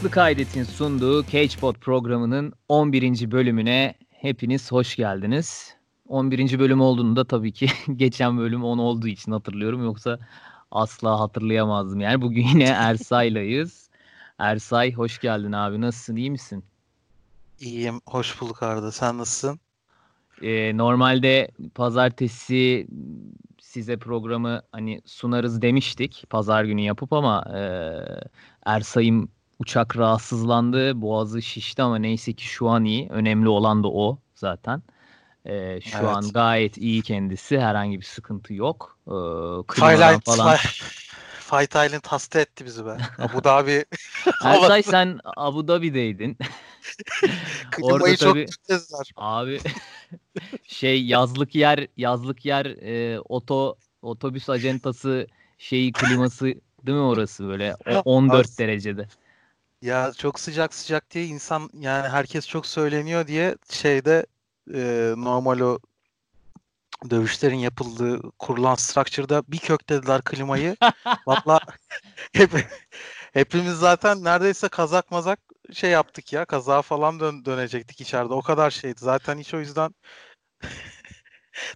Farklı Kaydet'in sunduğu CagePod programının 11. bölümüne hepiniz hoş geldiniz. 11. bölüm olduğunu da tabii ki geçen bölüm 10 olduğu için hatırlıyorum. Yoksa asla hatırlayamazdım. Yani bugün yine Ersay'layız. Ersay hoş geldin abi. Nasılsın? İyi misin? İyiyim. Hoş bulduk Arda. Sen nasılsın? Ee, normalde pazartesi size programı hani sunarız demiştik pazar günü yapıp ama e, Ersay'ım uçak rahatsızlandı. Boğazı şişti ama neyse ki şu an iyi. Önemli olan da o zaten. E, şu evet. an gayet iyi kendisi. Herhangi bir sıkıntı yok. E, Fight, falan. Fight Island hasta etti bizi be. Abu Dhabi. Ersay sen Abu Dhabi'deydin. Orada çok tabii, Abi şey yazlık yer yazlık yer e, oto otobüs acentası şeyi kliması değil mi orası böyle o 14 derecede. Ya çok sıcak sıcak diye insan yani herkes çok söyleniyor diye şeyde e, normal o dövüşlerin yapıldığı kurulan structure'da bir köklediler klimayı. Valla hep, hepimiz zaten neredeyse kazak mazak şey yaptık ya. Kaza falan dön dönecektik içeride. O kadar şeydi. Zaten hiç o yüzden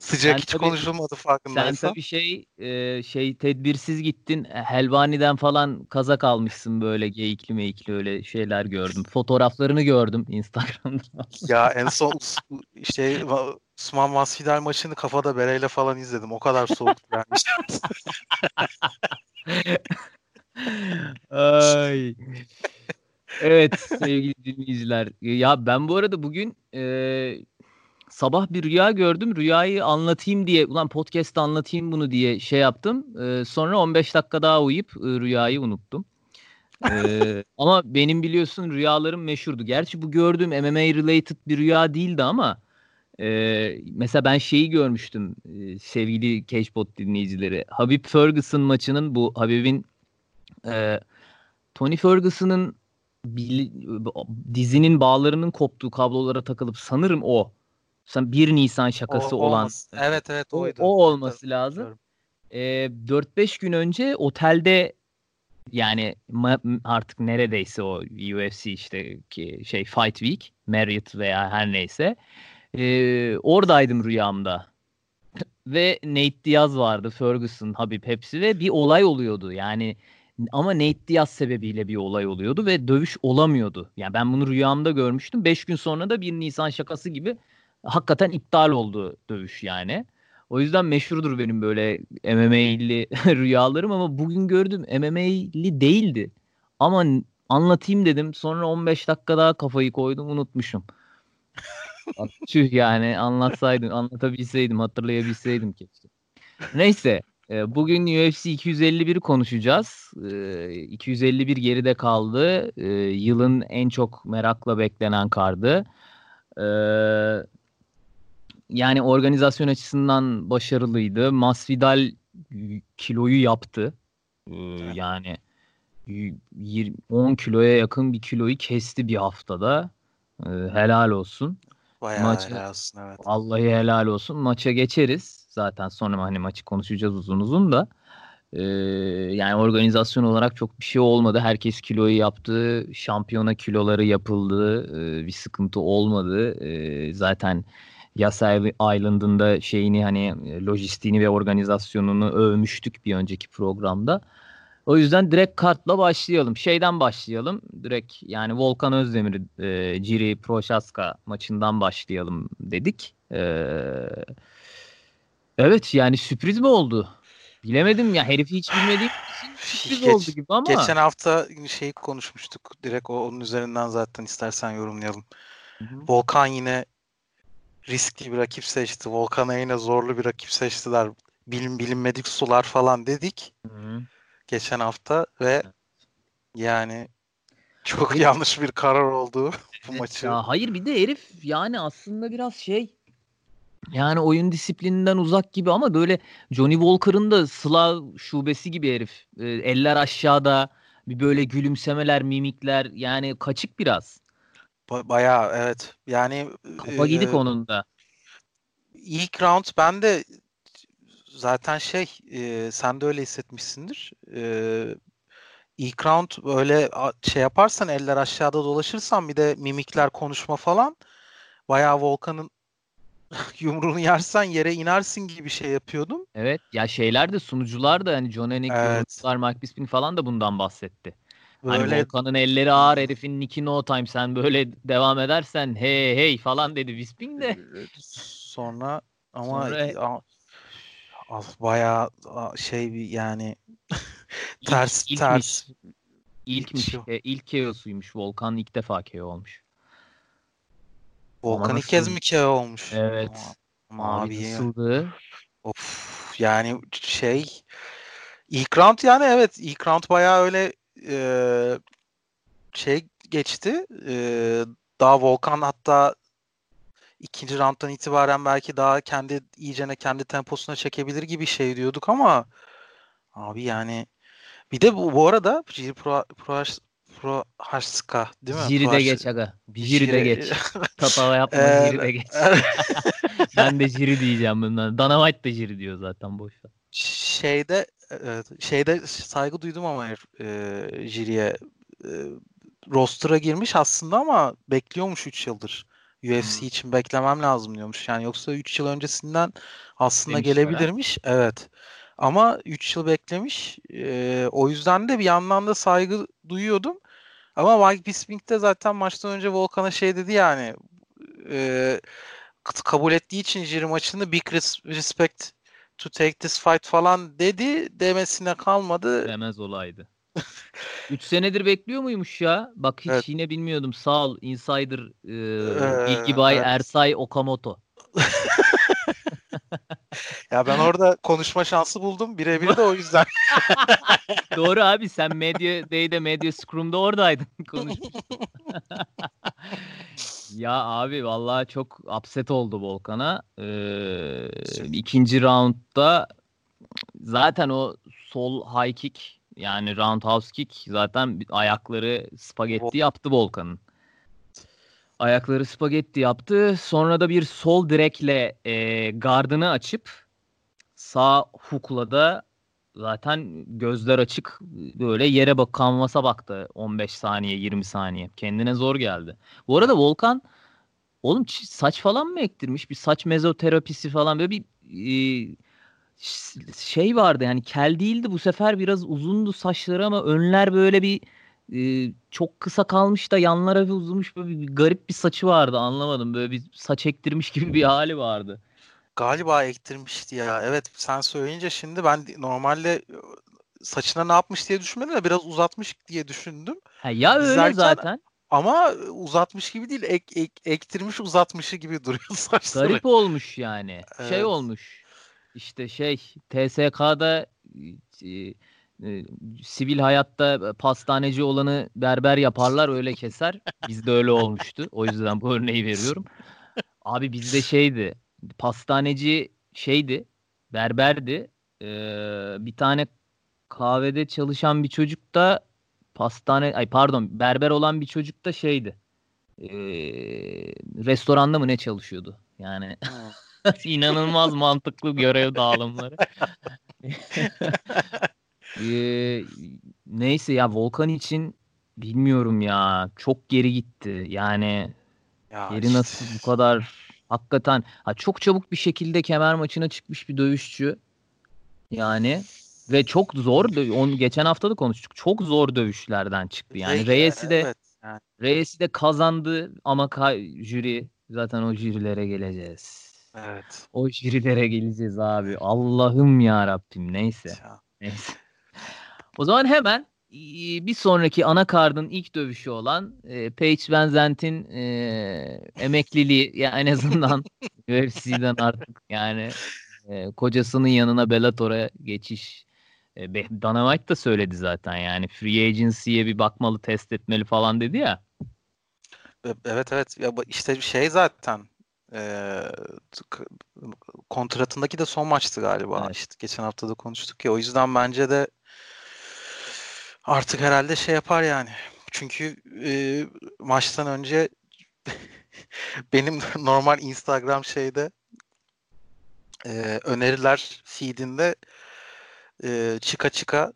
Sıcak sen hiç tabii, konuşulmadı farkındaysan. Sen tabii şey e, şey tedbirsiz gittin. E, Helvani'den falan kazak almışsın böyle geyikli meyikli öyle şeyler gördüm. Fotoğraflarını gördüm Instagram'da. ya en son işte Osman Masvidal maçını kafada bereyle falan izledim. O kadar soğuk yani. Ay. Evet sevgili dinleyiciler. Ya ben bu arada bugün e, sabah bir rüya gördüm. Rüyayı anlatayım diye, ulan podcast'ta anlatayım bunu diye şey yaptım. Ee, sonra 15 dakika daha uyuyup e, rüyayı unuttum. ee, ama benim biliyorsun rüyalarım meşhurdu. Gerçi bu gördüğüm MMA related bir rüya değildi ama e, mesela ben şeyi görmüştüm e, sevgili Cashbot dinleyicileri. Habib Ferguson maçının bu Habib'in e, Tony Ferguson'ın dizinin bağlarının koptuğu kablolara takılıp sanırım o 1 Nisan şakası o, olan. Olması. Evet evet oydu. O, o olması lazım. Ee, 4-5 gün önce otelde yani artık neredeyse o UFC işte ki şey Fight Week, Marriott veya her neyse. Ee, oradaydım rüyamda. ve Nate Diaz vardı, Ferguson, Habib hepsi ve bir olay oluyordu. Yani ama Nate Diaz sebebiyle bir olay oluyordu ve dövüş olamıyordu. Yani ben bunu rüyamda görmüştüm. 5 gün sonra da bir Nisan şakası gibi hakikaten iptal oldu dövüş yani. O yüzden meşhurdur benim böyle MMA'li rüyalarım ama bugün gördüm MMA'li değildi. Ama anlatayım dedim. Sonra 15 dakika daha kafayı koydum unutmuşum. Tüh yani anlatsaydım, anlatabilseydim, hatırlayabilseydim keşke. Neyse e, bugün UFC 251'i konuşacağız. 251 e, geride kaldı. E, yılın en çok merakla beklenen kardı yani organizasyon açısından başarılıydı. Masvidal kiloyu yaptı. Ee, yani 10 kiloya yakın bir kiloyu kesti bir haftada. Ee, helal olsun. Bayağı Maça, helal olsun evet. Vallahi helal olsun. Maça geçeriz. Zaten sonra hani maçı konuşacağız uzun uzun da. Ee, yani organizasyon olarak çok bir şey olmadı. Herkes kiloyu yaptı. Şampiyona kiloları yapıldı. Ee, bir sıkıntı olmadı. Ee, zaten Yas Island'ın da şeyini hani lojistiğini ve organizasyonunu övmüştük bir önceki programda. O yüzden direkt kartla başlayalım. Şeyden başlayalım. Direkt yani Volkan Özdemir, e, Ciri Prochaska maçından başlayalım dedik. E, evet yani sürpriz mi oldu? Bilemedim ya herifi hiç bilmediğim sürpriz Geç, oldu gibi ama. Geçen hafta şeyi konuşmuştuk. Direkt o, onun üzerinden zaten istersen yorumlayalım. Hı-hı. Volkan yine riskli bir rakip seçti. Volkan'a yine zorlu bir rakip seçtiler. Bilin, bilinmedik sular falan dedik. Hı-hı. Geçen hafta ve yani çok hayır. yanlış bir karar oldu bu evet, maçı. Ya hayır bir de herif yani aslında biraz şey yani oyun disiplininden uzak gibi ama böyle Johnny Walker'ın da Slav şubesi gibi herif. E, eller aşağıda bir böyle gülümsemeler, mimikler yani kaçık biraz. Ba- bayağı evet. Yani kafa gidik e, onun da. İlk round ben de zaten şey e, sen de öyle hissetmişsindir. E, ilk round böyle şey yaparsan eller aşağıda dolaşırsan bir de mimikler konuşma falan bayağı Volkan'ın yumruğunu yersen yere inersin gibi şey yapıyordum. Evet ya şeyler de sunucular da hani John Anik, evet. Mark Bisping falan da bundan bahsetti. Hani böyle... Hani Volkan'ın elleri ağır herifin Nicky No Time sen böyle devam edersen hey hey falan dedi Bisping de. Sonra ama Sonra... bayağı şey yani ters ilk, ters. İlkmiş. İlk, e, ilk KO'suymuş. Volkan ilk defa KO olmuş. Volkan ilk kez mi KO olmuş? Evet. Ama abi nasıldı? Of yani şey ilk round yani evet ilk round bayağı öyle e, şey geçti. E, daha Volkan hatta ikinci rounddan itibaren belki daha kendi iyicene kendi temposuna çekebilir gibi şey diyorduk ama abi yani bir de bu, bu arada Jiri Pro, Pro, Pro Haska değil mi? Jiri de geç aga. Jiri de geç. Tatava yapma Jiri de geç. ben de Jiri diyeceğim bundan. Dana White de Jiri diyor zaten boş Şeyde şeyde saygı duydum ama e, Jiri'ye e, roster'a girmiş aslında ama bekliyormuş 3 yıldır. UFC hmm. için beklemem lazım diyormuş. Yani yoksa 3 yıl öncesinden aslında Demiş gelebilirmiş. Öyle. Evet. Ama 3 yıl beklemiş. E, o yüzden de bir yandan da saygı duyuyordum. Ama Mike Bisping de zaten maçtan önce Volkan'a şey dedi yani e, kabul ettiği için Jiri maçını big respect to take this fight falan dedi demesine kalmadı. Demez olaydı. 3 senedir bekliyor muymuş ya? Bak hiç evet. yine bilmiyordum. Sağ ol. Insider e, ee, Bilgi Bay evet. Ersay Okamoto. ya ben orada konuşma şansı buldum. Birebir de o yüzden. Doğru abi sen Medya Day'de Medya Scrum'da oradaydın. ya abi vallahi çok upset oldu Volkan'a. Ee, ikinci roundda zaten o sol high kick yani roundhouse kick zaten ayakları spagetti yaptı Volkan'ın. Ayakları spagetti yaptı. Sonra da bir sol direkle e, gardını açıp sağ hukla da zaten gözler açık böyle yere bak kanvasa baktı 15 saniye 20 saniye. Kendine zor geldi. Bu arada Volkan oğlum saç falan mı ektirmiş? Bir saç mezoterapisi falan böyle bir e, şey vardı yani kel değildi bu sefer biraz uzundu saçları ama önler böyle bir e, çok kısa kalmış da yanlara bir uzunmuş böyle bir, garip bir saçı vardı anlamadım böyle bir saç ektirmiş gibi bir hali vardı. Galiba ektirmişti ya evet sen söyleyince şimdi ben normalde saçına ne yapmış diye düşünmedim de biraz uzatmış diye düşündüm. Ha, ya öyle İzlerken, zaten. Ama uzatmış gibi değil ek, ek, ektirmiş uzatmışı gibi duruyor saçları. Garip olmuş yani şey evet. şey olmuş işte şey TSK'da e, e, sivil hayatta pastaneci olanı berber yaparlar öyle keser. Bizde öyle olmuştu. O yüzden bu örneği veriyorum. Abi bizde şeydi. Pastaneci şeydi. Berberdi. Ee, bir tane kahvede çalışan bir çocuk da pastane ay pardon berber olan bir çocuk da şeydi. Ee, restoranda mı ne çalışıyordu? Yani İnanılmaz mantıklı görev dağılımları. ee, neyse ya Volkan için bilmiyorum ya. Çok geri gitti. Yani ya geri işte. nasıl bu kadar hakikaten ha, çok çabuk bir şekilde kemer maçına çıkmış bir dövüşçü. Yani ve çok zor onu geçen hafta da konuştuk. Çok zor dövüşlerden çıktı. Yani Reyes'i de evet, yani. Reyes'i de kazandı ama jüri zaten o jürilere geleceğiz. Evet. O jirilere geleceğiz abi. Allah'ım ya Rabbim. Neyse. Neyse. O zaman hemen bir sonraki anakardın ilk dövüşü olan e, Paige Van Zant'in e, emekliliği yani en azından UFC'den artık yani e, kocasının yanına Bellator'a geçiş e, Dana White da söyledi zaten yani free agency'ye bir bakmalı test etmeli falan dedi ya. Evet evet ya işte şey zaten e, kontratındaki de son maçtı galiba. Evet. İşte geçen hafta da konuştuk ya. O yüzden bence de artık herhalde şey yapar yani. Çünkü e, maçtan önce benim normal Instagram şeyde e, öneriler feedinde e, çıka çıka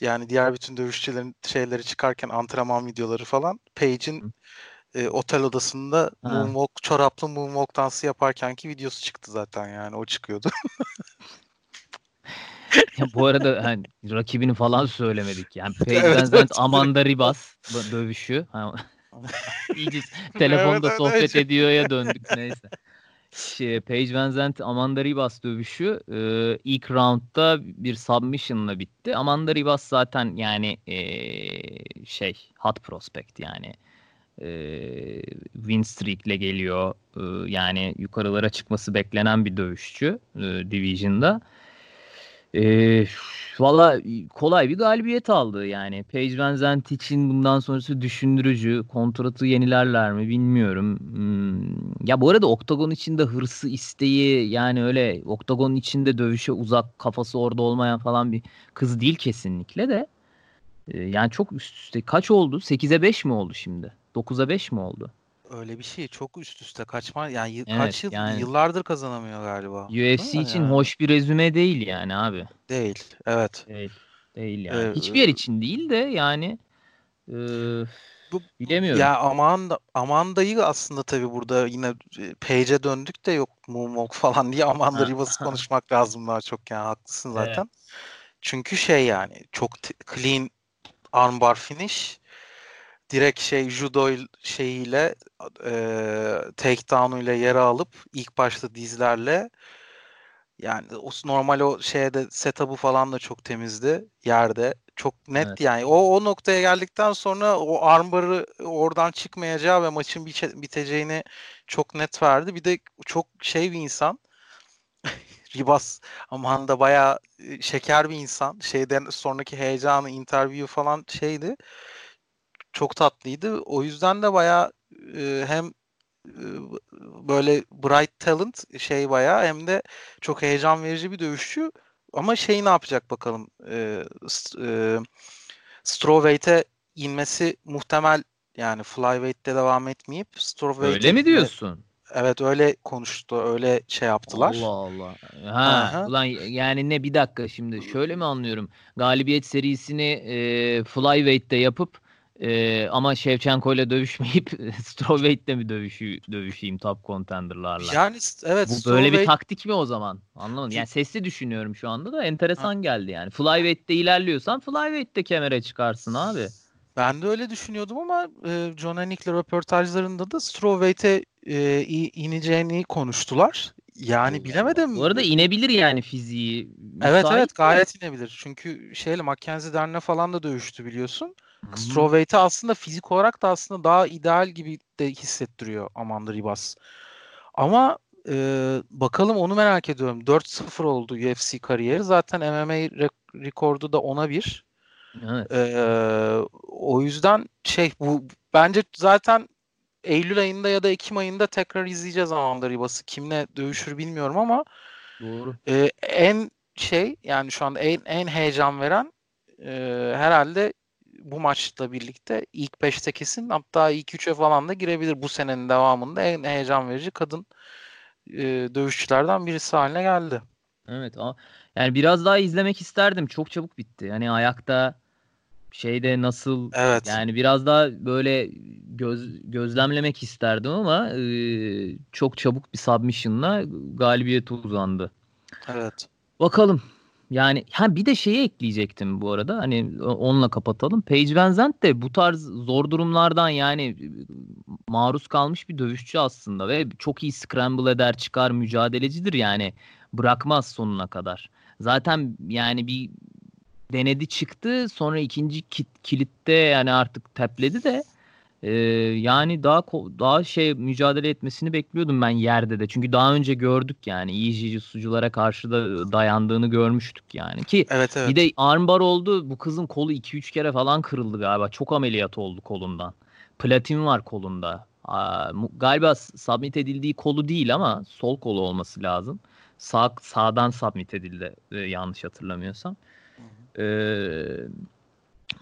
yani diğer bütün dövüşçülerin şeyleri çıkarken antrenman videoları falan Page'in e, otel odasında Ha. moonwalk, çoraplı moonwalk dansı yaparkenki videosu çıktı zaten yani o çıkıyordu. Ya bu arada hani rakibini falan söylemedik. Yani Paige Evet. Amanda Ribas dövüşü. İyice telefonda Evet, sohbet evet. ediyor'ya döndük neyse. Şey, Paige Van Zandt, Amanda Ribas dövüşü e, ilk roundda bir submission'la bitti. Amanda Ribas zaten yani e, şey hot prospect yani e, win streak'le geliyor. E, yani yukarılara çıkması beklenen bir dövüşçü e, Division'da. E, Valla kolay bir galibiyet aldı yani. Paige Van Zandt için bundan sonrası düşündürücü. Kontratı yenilerler mi bilmiyorum. Hmm, Ya bu arada Oktagon içinde hırsı, isteği yani öyle Oktagon içinde dövüşe uzak, kafası orada olmayan falan bir kız değil kesinlikle de. Yani çok üst üste. Kaç oldu? 8'e 5 mi oldu şimdi? 9'a 5 mi oldu? Öyle bir şey çok üst üste kaçma yani y- Evet, kaç yıl yani- yıllardır kazanamıyor galiba. UFC için yani? hoş bir rezüme değil yani abi. Değil. Evet. Değil. Değil yani. Ee, Hiçbir yer için değil de yani e, Bu- bilemiyorum. Ya Amanda Amanda'yı aslında tabii burada yine Page'e döndük de yok Moonwalk falan diye Amanda Ha. Ribas'ı konuşmak lazım daha çok yani haklısın Evet. zaten. Çünkü şey yani çok t- clean armbar finish direkt şey judo şeyiyle e, takedown'uyla yere alıp ilk başta dizlerle yani o normal o şeyde setup'ı falan da çok temizdi yerde. Çok net Evet. yani. O o noktaya geldikten sonra o armbarı oradan çıkmayacağı ve maçın biteceğini çok net verdi. Bir de çok şey bir insan. Ribas Amanda bayağı e, şeker bir insan. Şeyden sonraki heyecanı, interview falan şeydi. Çok tatlıydı. O yüzden de bayağı e, hem e, böyle bright talent şey bayağı hem de çok heyecan verici bir dövüşçü. Ama şey ne yapacak bakalım. E, st- e, strawweight'e inmesi muhtemel yani flyweight'te devam etmeyip strawweight'e Öyle mi diyorsun? Evet öyle konuştu. Öyle şey yaptılar. Allah Allah. Ha, Aha. ulan yani ne bir dakika şimdi şöyle mi anlıyorum? Galibiyet serisini e, Flyweight'te yapıp e, ama Shevchenko ile dövüşmeyip Strawweight'te mi dövüşü, dövüşeyim top contender'larla? Yani evet Bu böyle bir strawweight- taktik mi o zaman? Anlamadım. Yani sesli düşünüyorum şu anda da enteresan geldi yani. Flyweight'te ilerliyorsan Flyweight'te kemere çıkarsın abi. Ben de öyle düşünüyordum ama e, John Anik'le röportajlarında da strawweight'e e, ineceğini konuştular. Yani bilemedim. Bu arada inebilir yani fiziği. Evet evet gayet inebilir. Çünkü şeyle Mackenzie Dern'le falan da dövüştü biliyorsun. Strawweight'e aslında fizik olarak da aslında daha ideal gibi de hissettiriyor Amanda Ribas. Ama e, bakalım onu merak ediyorum. 4-0 oldu UFC kariyeri. Zaten MMA re- rekordu da ona bir. Evet. Ee, o yüzden şey bu bence zaten Eylül ayında ya da Ekim ayında tekrar izleyeceğiz Amanda Ribas'ı. Kimle dövüşür bilmiyorum ama Doğru. e, en şey yani şu anda en, en heyecan veren e, herhalde bu maçla birlikte ilk 5'te kesin hatta ilk 3'e falan da girebilir bu senenin devamında en heyecan verici kadın e, dövüşçülerden birisi haline geldi. Evet. Yani biraz daha izlemek isterdim. Çok çabuk bitti. Yani ayakta şeyde nasıl Evet. yani biraz daha böyle göz, gözlemlemek isterdim ama e, çok çabuk bir submission'la galibiyete uzandı. Evet. Bakalım. Yani ha bir de şeyi ekleyecektim bu arada. Hani onunla kapatalım. Paige Van de bu tarz zor durumlardan yani maruz kalmış bir dövüşçü aslında ve çok iyi scramble eder çıkar mücadelecidir yani bırakmaz sonuna kadar. Zaten yani bir denedi çıktı sonra ikinci kit, kilitte yani artık tepledi de e, yani daha daha şey mücadele etmesini bekliyordum ben yerde de. Çünkü daha önce gördük yani iyi jiu-jitsuculara karşı da dayandığını görmüştük yani ki Evet evet. bir de armbar oldu. Bu kızın kolu 2-3 kere falan kırıldı galiba. Çok ameliyat oldu kolundan. Platin var kolunda. Aa, galiba submit edildiği kolu değil ama sol kolu olması lazım. Sağ sağdan submit edildi e, yanlış hatırlamıyorsam. Ee,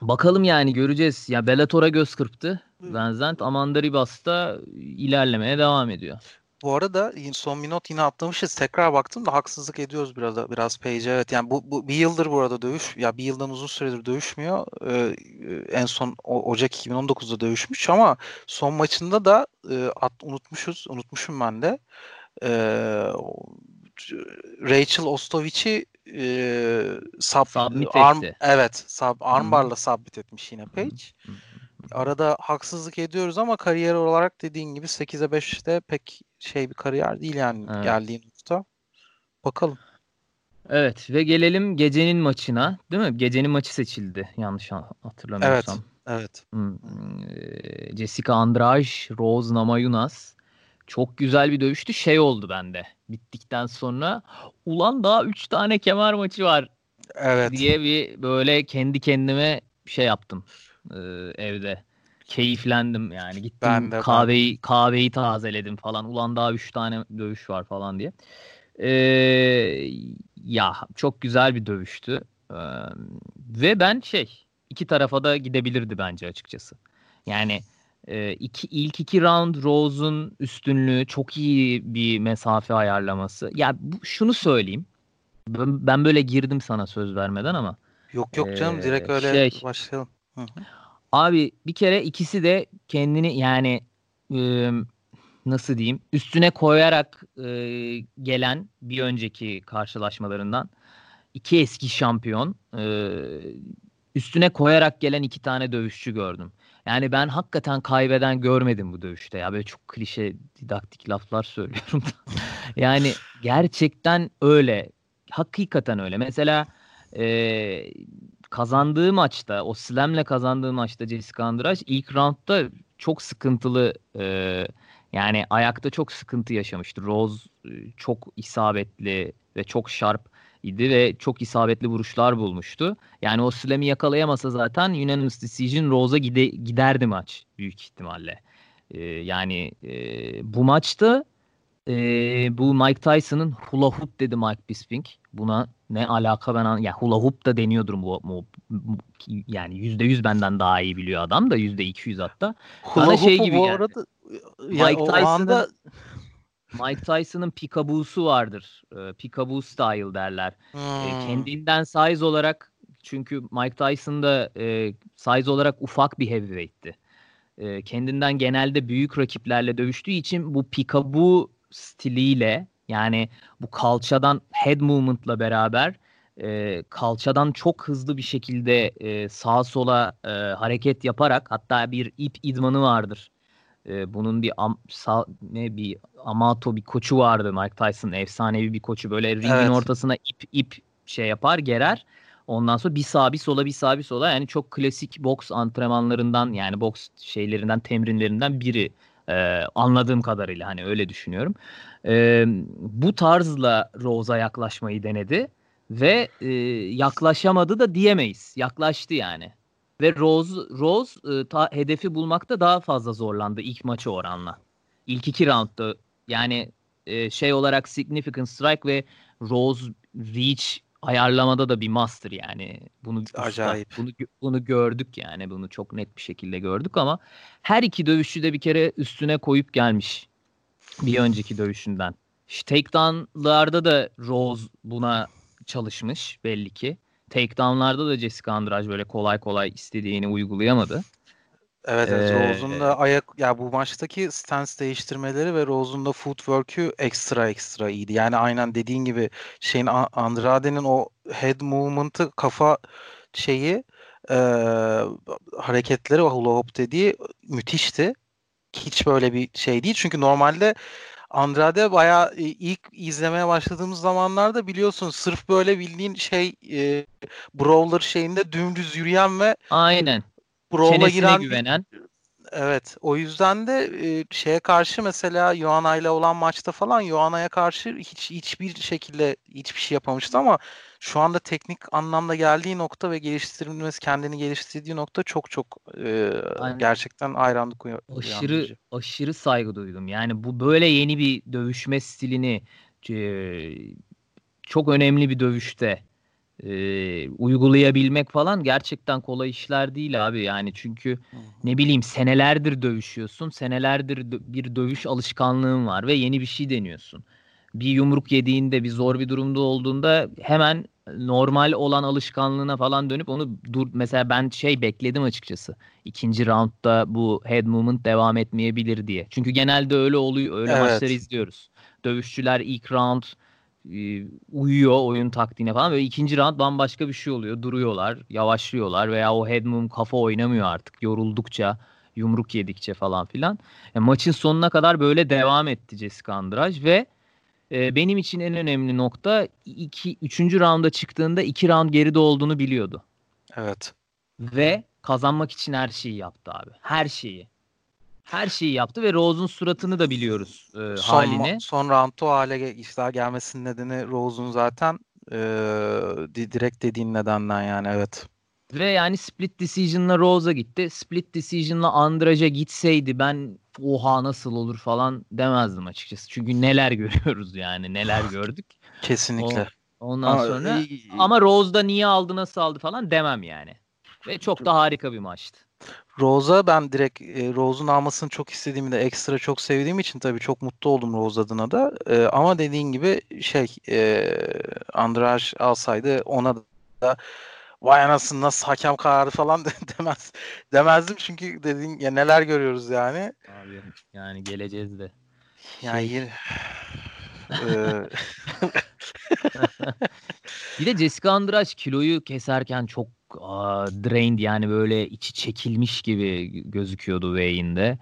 bakalım yani göreceğiz. Ya Bellator'a göz kırptı. Van Zandt Amanda Ribas da ilerlemeye devam ediyor. bu arada son bir not yine atlamışız. Tekrar baktım da haksızlık ediyoruz biraz biraz Page. Evet yani bu, bu bir yıldır bu arada dövüş. Ya bir yıldan uzun süredir dövüşmüyor. Ee, en son o, Ocak 2019'da dövüşmüş ama son maçında da e, at, unutmuşuz. Unutmuşum ben de. Ee, Rachel Ostovic'i e, sub, submit arm, etti. Evet, sub, armbarla hmm. submit etmiş yine Page. Hmm. Arada haksızlık ediyoruz ama kariyer olarak dediğin gibi 8'e 5'te pek şey bir kariyer değil yani evet. geldiği nokta. Bakalım. Evet ve gelelim gecenin maçına değil mi? Gecenin maçı seçildi yanlış hatırlamıyorsam. Evet. Evet. Hmm. Jessica Andrade, Rose Namajunas. Çok güzel bir dövüştü. Şey oldu bende. Bittikten sonra ulan daha 3 tane kemer maçı var. Evet. Diye bir böyle kendi kendime şey yaptım e, evde. Keyiflendim yani. Gittim ben de, kahveyi ben. kahveyi tazeledim falan. Ulan daha 3 tane dövüş var falan diye. Ee, ya çok güzel bir dövüştü. Ee, ve ben şey iki tarafa da gidebilirdi bence açıkçası. Yani e, iki, ilk iki round Rose'un üstünlüğü çok iyi bir mesafe ayarlaması. Ya bu, şunu söyleyeyim. Ben, ben böyle girdim sana söz vermeden ama. Yok yok canım direkt öyle şey, başlayalım. Hı hı. Abi bir kere ikisi de kendini yani e, nasıl diyeyim üstüne koyarak e, gelen bir önceki karşılaşmalarından iki eski şampiyon e, üstüne koyarak gelen iki tane dövüşçü gördüm. Yani ben hakikaten kaybeden görmedim bu dövüşte ya. Böyle çok klişe didaktik laflar söylüyorum da. yani gerçekten öyle. Hakikaten öyle. Mesela e, kazandığı maçta, o slam'le kazandığı maçta Jessica Andrade ilk roundda çok sıkıntılı e, yani ayakta çok sıkıntı yaşamıştı. Rose e, çok isabetli ve çok sharp idi ve çok isabetli vuruşlar bulmuştu. Yani o slam'i yakalayamasa zaten unanimous decision Rose'a gide, giderdi maç büyük ihtimalle. Ee, yani e, bu maçta e, bu Mike Tyson'ın hula hoop dedi Mike Bisping. Buna ne alaka ben an ya hula hoop da deniyordur bu, bu, bu yani yüzde yüz benden daha iyi biliyor adam da yüzde iki yüz hatta. Hula Bana şey gibi bu arada ya Mike Tyson'ın anda... Mike Tyson'ın peekaboo'su vardır. E, peekaboo style derler. E, hmm. E, kendinden size olarak çünkü Mike Tyson da e, size olarak ufak bir heavyweight'ti. E, kendinden genelde büyük rakiplerle dövüştüğü için bu peekaboo stiliyle yani bu kalçadan head movement'la beraber e, kalçadan çok hızlı bir şekilde e, sağa sola e, hareket yaparak hatta bir ip idmanı vardır. E, bunun bir am, sağ, ne bir Amato bir koçu vardı Mike Tyson efsanevi bir koçu böyle ringin evet. ortasına ip ip şey yapar gerer. Ondan sonra bir sağ bir sola bir sağ bir sola yani çok klasik boks antrenmanlarından yani boks şeylerinden temrinlerinden biri ee, anladığım kadarıyla hani öyle düşünüyorum. Ee, bu tarzla Rose'a yaklaşmayı denedi ve e, yaklaşamadı da diyemeyiz. Yaklaştı yani. Ve Rose Rose e, ta, hedefi bulmakta daha fazla zorlandı ilk maçı oranla. İlk iki roundda yani e, şey olarak significant strike ve Rose reach ayarlamada da bir master yani. Bunu acayip. Usta, bunu bunu gördük yani. Bunu çok net bir şekilde gördük ama her iki dövüşçü de bir kere üstüne koyup gelmiş. Bir önceki dövüşünden. İşte takedown'larda da Rose buna çalışmış belli ki. Takedown'larda da Jessica Andrade böyle kolay kolay istediğini uygulayamadı. Evet, evet. Ee, Rose'un da ayak ya bu maçtaki stance değiştirmeleri ve Rose'un da footwork'ü ekstra ekstra iyiydi. Yani aynen dediğin gibi şeyin Andrade'nin o head movement'ı kafa şeyi e, hareketleri o hula hoop dediği müthişti. Hiç böyle bir şey değil. Çünkü normalde Andrade bayağı ilk izlemeye başladığımız zamanlarda biliyorsun sırf böyle bildiğin şey e, brawler şeyinde dümdüz yürüyen ve Aynen Brawl'a giren güvenen. Evet. O yüzden de e, şeye karşı mesela Yoana ile olan maçta falan Yoana'ya karşı hiç hiçbir şekilde hiçbir şey yapamamıştı ama şu anda teknik anlamda geldiği nokta ve geliştirilmesi kendini geliştirdiği nokta çok çok e, gerçekten hayranlık Aşırı uyandırıcı. aşırı saygı duydum. Yani bu böyle yeni bir dövüşme stilini e, çok önemli bir dövüşte e, uygulayabilmek falan gerçekten kolay işler değil abi. Yani çünkü ne bileyim senelerdir dövüşüyorsun senelerdir bir dövüş alışkanlığın var ve yeni bir şey deniyorsun. Bir yumruk yediğinde bir zor bir durumda olduğunda hemen normal olan alışkanlığına falan dönüp onu dur mesela ben şey bekledim açıkçası ikinci roundda bu head movement devam etmeyebilir diye. Çünkü genelde öyle oluyor öyle Evet. maçları izliyoruz. Dövüşçüler ilk round uyuyor oyun taktiğine falan böyle ikinci round bambaşka bir şey oluyor. Duruyorlar, yavaşlıyorlar veya o head move kafa oynamıyor artık yoruldukça, yumruk yedikçe falan filan. E, maçın sonuna kadar böyle devam etti Jessica Andrade ve e, benim için en önemli nokta iki, üçüncü rounda çıktığında iki round geride olduğunu biliyordu. Evet. Ve kazanmak için her şeyi yaptı abi. Her şeyi. Her şeyi yaptı ve Rose'un suratını da biliyoruz e, Son, halini. son roundda o hale işler gelmesinin nedeni Rose'un zaten e, di- direkt dediğin nedenden yani evet. Ve yani split decision'la Rose'a gitti. Split decision'la Andrade gitseydi ben oha nasıl olur falan demezdim açıkçası. Çünkü neler görüyoruz yani neler gördük. Kesinlikle. Ondan Ama, sonra e, ama Rose'da niye aldı nasıl aldı falan demem yani. Ve çok da harika bir maçtı. Rose'a ben direkt e, Rose'un almasını çok istediğimi de ekstra çok sevdiğim için tabii çok mutlu oldum Rose adına da. E, ama dediğin gibi şey e, Andrade alsaydı ona da vay anasını nasıl hakem kararı falan de- demez demezdim çünkü dediğin ya neler görüyoruz yani. Abi yani geleceğiz de. Yani Şey- yine- e, Bir de Jessica Andrade kiloyu keserken çok aa, drained yani böyle içi çekilmiş gibi gözüküyordu weigh-in'de.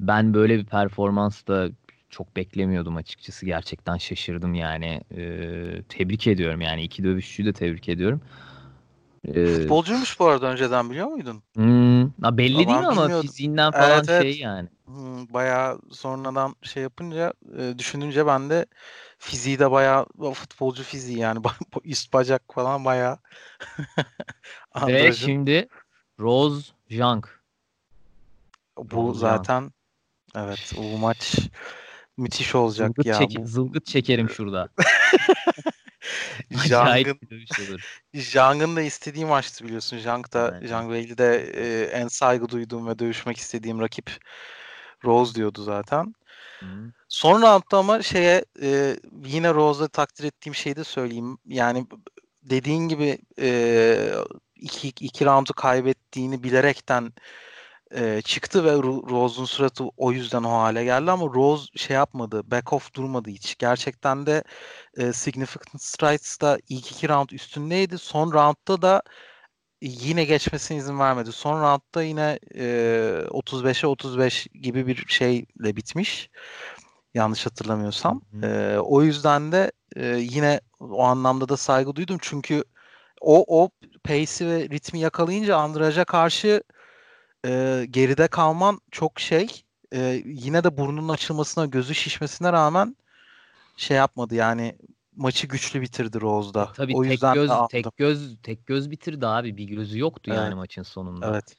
Ben böyle bir performans da çok beklemiyordum açıkçası. Gerçekten şaşırdım yani. Ee, tebrik ediyorum yani. iki dövüşçüyü de tebrik ediyorum. Ee, futbolcuymuş bu arada önceden biliyor muydun? hmm, ha belli Ama değil mi ama fiziğinden falan Evet, evet. şey yani. Hmm, Bayağı sonradan şey yapınca e, düşününce ben de fiziği de bayağı futbolcu fiziği yani üst bacak falan bayağı Ve şimdi Rose Jang. bu Rose zaten evet bu maç müthiş olacak Zılgıt, ya çek- bu zılgıt çekerim şurada. Acayip Jang'ın bir dövüş olur. Jang'ın da istediği maçtı biliyorsun. Jang da Aynen. Jang Weili de e, en saygı duyduğum ve dövüşmek istediğim rakip Rose diyordu zaten. Hı. Son roundda ama şeye e, yine Rose'da takdir ettiğim şeyi de söyleyeyim. Yani dediğin gibi e, iki, iki roundu kaybettiğini bilerekten e, çıktı ve Ro- Rose'un suratı o yüzden o hale geldi ama Rose şey yapmadı, back off durmadı hiç. Gerçekten de e, Significant Strides'da ilk iki round üstündeydi. Son roundda da yine geçmesine izin vermedi. Son roundda yine e, 35'e 35 gibi bir şeyle bitmiş. Yanlış hatırlamıyorsam. Hı hı. E, o yüzden de e, yine o anlamda da saygı duydum. Çünkü o o pace'i ve ritmi yakalayınca Andrade'a karşı e, geride kalman çok şey. E, yine de burnunun açılmasına, gözü şişmesine rağmen şey yapmadı yani maçı güçlü bitirdi Rose'da. E, Tabii o tek yüzden de göz tek göz tek göz bitirdi abi. Bir gözü yoktu yani Evet. maçın sonunda. Evet.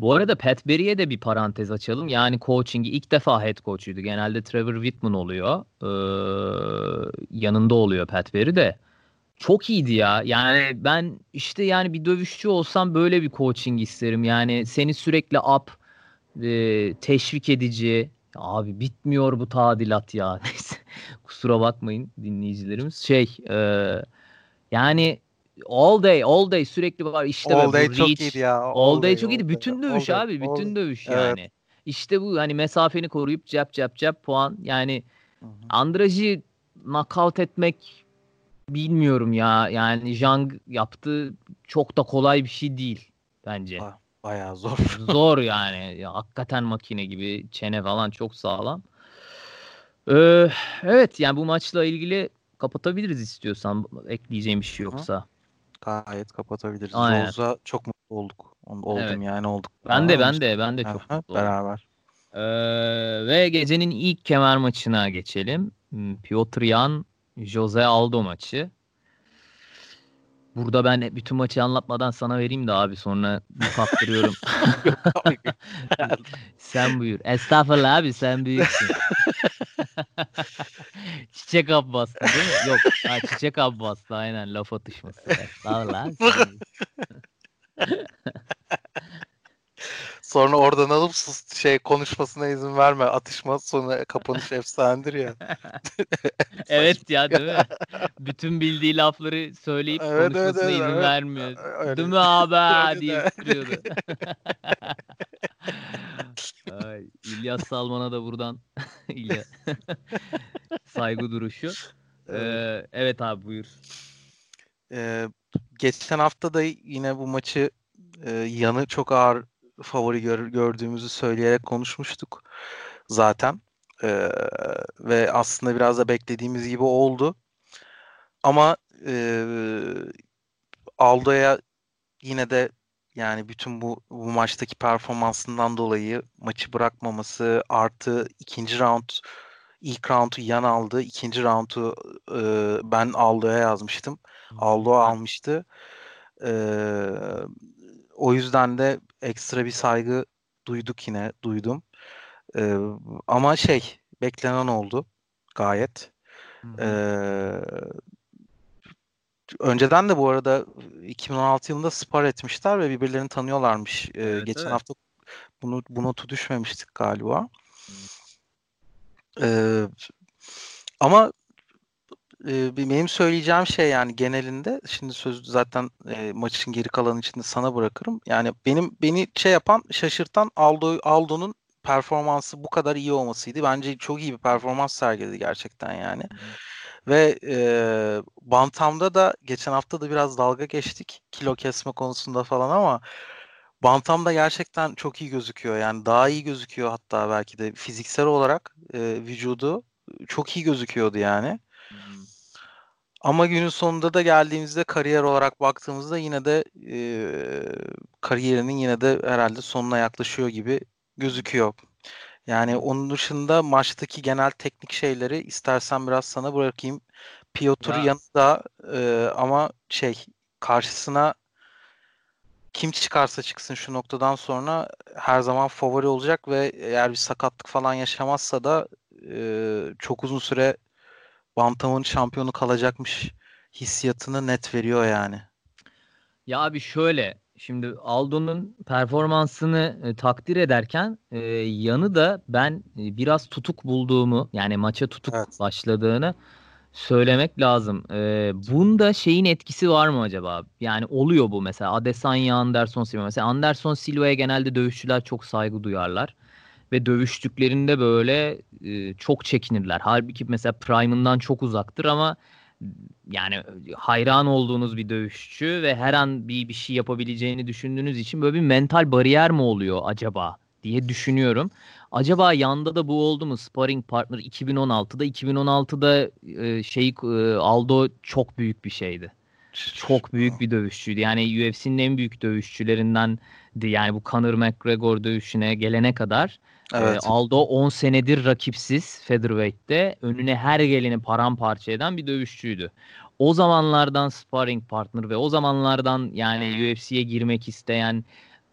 Bu arada Pat Berry'e de bir parantez açalım. Yani coaching'i ilk defa head coach'uydu. Genelde Trevor Whitman oluyor. Ee, yanında oluyor Pat Berry de. Çok iyiydi ya. Yani ben işte yani bir dövüşçü olsam böyle bir coaching isterim. Yani seni sürekli up, e, teşvik edici. Abi bitmiyor bu tadilat ya. Neyse. Kusura bakmayın dinleyicilerimiz. Şey e, yani all day all day sürekli var işte All day çok reach, iyiydi ya. All day çok iyiydi. all day, Bütün all dövüş day, abi. all Bütün day. dövüş Evet. yani. İşte bu hani mesafeni koruyup cep cep cep puan. Yani Hı hı. Andraj'ı knockout etmek bilmiyorum ya. Yani Jang yaptı çok da kolay bir şey değil bence. Ha. Bayağı zor. Zor yani. Ya, hakikaten makine gibi çene falan çok sağlam. Ee, evet yani bu maçla ilgili kapatabiliriz istiyorsan ekleyeceğim bir şey yoksa. Gayet kapatabiliriz. Aynen. Çok mutlu olduk. Oldum Evet. yani olduk. Ben de ben de ben de çok mutlu oldum. beraber. Ee, ve gecenin ilk kemer maçına geçelim. Hmm, Piotr Yan, Jose Aldo maçı. Burada ben bütün maçı anlatmadan sana vereyim de abi sonra kaptırıyorum. sen buyur. Estağfurullah abi sen büyüksün. Çiçek Abbas'tı değil mi? Yok. Ha, Çiçek Abbas'tı aynen laf atışması. Sağ lan. Sonra oradan alıp sus, şey konuşmasına izin verme. Atışma sonra kapanış efsanedir ya. evet ya değil mi? Bütün bildiği lafları söyleyip evet, konuşmasına evet, izin evet. vermiyor. Öyle. Değil mi abi diye duruyordu. Ay, İlyas Salman'a da buradan saygı duruşu. Ee, evet abi buyur. Ee, geçen hafta da yine bu maçı e, yanı çok ağır favori gör, gördüğümüzü söyleyerek konuşmuştuk zaten. Ee, ve aslında biraz da beklediğimiz gibi oldu. Ama e, Aldo'ya yine de yani bütün bu, bu maçtaki performansından dolayı maçı bırakmaması artı ikinci round ilk roundu yan aldı. ikinci roundu e, ben Aldo'ya yazmıştım. Aldo almıştı. E, o yüzden de ekstra bir saygı duyduk yine duydum. E, ama şey beklenen oldu gayet. Ee, önceden de bu arada 2016 yılında spar etmişler ve birbirlerini tanıyorlarmış. Ee, evet, geçen evet. hafta bunu bu notu düşmemiştik galiba. Ee, ama benim söyleyeceğim şey yani genelinde şimdi söz zaten e, maçın geri kalanı içinde sana bırakırım. Yani benim beni şey yapan şaşırtan Aldo Aldo'nun performansı bu kadar iyi olmasıydı. Bence çok iyi bir performans sergiledi gerçekten yani. Hmm. Ve e, Bantam'da da geçen hafta da biraz dalga geçtik kilo kesme konusunda falan ama Bantam'da gerçekten çok iyi gözüküyor. Yani daha iyi gözüküyor hatta belki de fiziksel olarak e, vücudu çok iyi gözüküyordu yani. Ama günün sonunda da geldiğimizde kariyer olarak baktığımızda yine de e, kariyerinin yine de herhalde sonuna yaklaşıyor gibi gözüküyor. Yani onun dışında maçtaki genel teknik şeyleri istersen biraz sana bırakayım. Piotr ya. yanında e, ama şey karşısına kim çıkarsa çıksın şu noktadan sonra her zaman favori olacak ve eğer bir sakatlık falan yaşamazsa da e, çok uzun süre Bantam'ın şampiyonu kalacakmış hissiyatını net veriyor yani. Ya abi şöyle Şimdi Aldo'nun performansını e, takdir ederken e, yanı da ben e, biraz tutuk bulduğumu yani maça tutuk evet. başladığını söylemek lazım. E, bunda şeyin etkisi var mı acaba? Yani oluyor bu mesela Adesanya, Anderson Silva. Mesela Anderson Silva'ya genelde dövüşçüler çok saygı duyarlar. Ve dövüştüklerinde böyle e, çok çekinirler. Halbuki mesela Prime'ından çok uzaktır ama yani hayran olduğunuz bir dövüşçü ve her an bir bir şey yapabileceğini düşündüğünüz için böyle bir mental bariyer mi oluyor acaba diye düşünüyorum. Acaba yanda da bu oldu mu? Sparring partner 2016'da 2016'da e, şey e, Aldo çok büyük bir şeydi. Çok büyük bir dövüşçüydü. Yani UFC'nin en büyük dövüşçülerinden yani bu Conor McGregor dövüşüne gelene kadar Evet. E, Aldo 10 senedir rakipsiz featherweight'te önüne her geleni paramparça eden bir dövüşçüydü. O zamanlardan sparring partner ve o zamanlardan yani UFC'ye girmek isteyen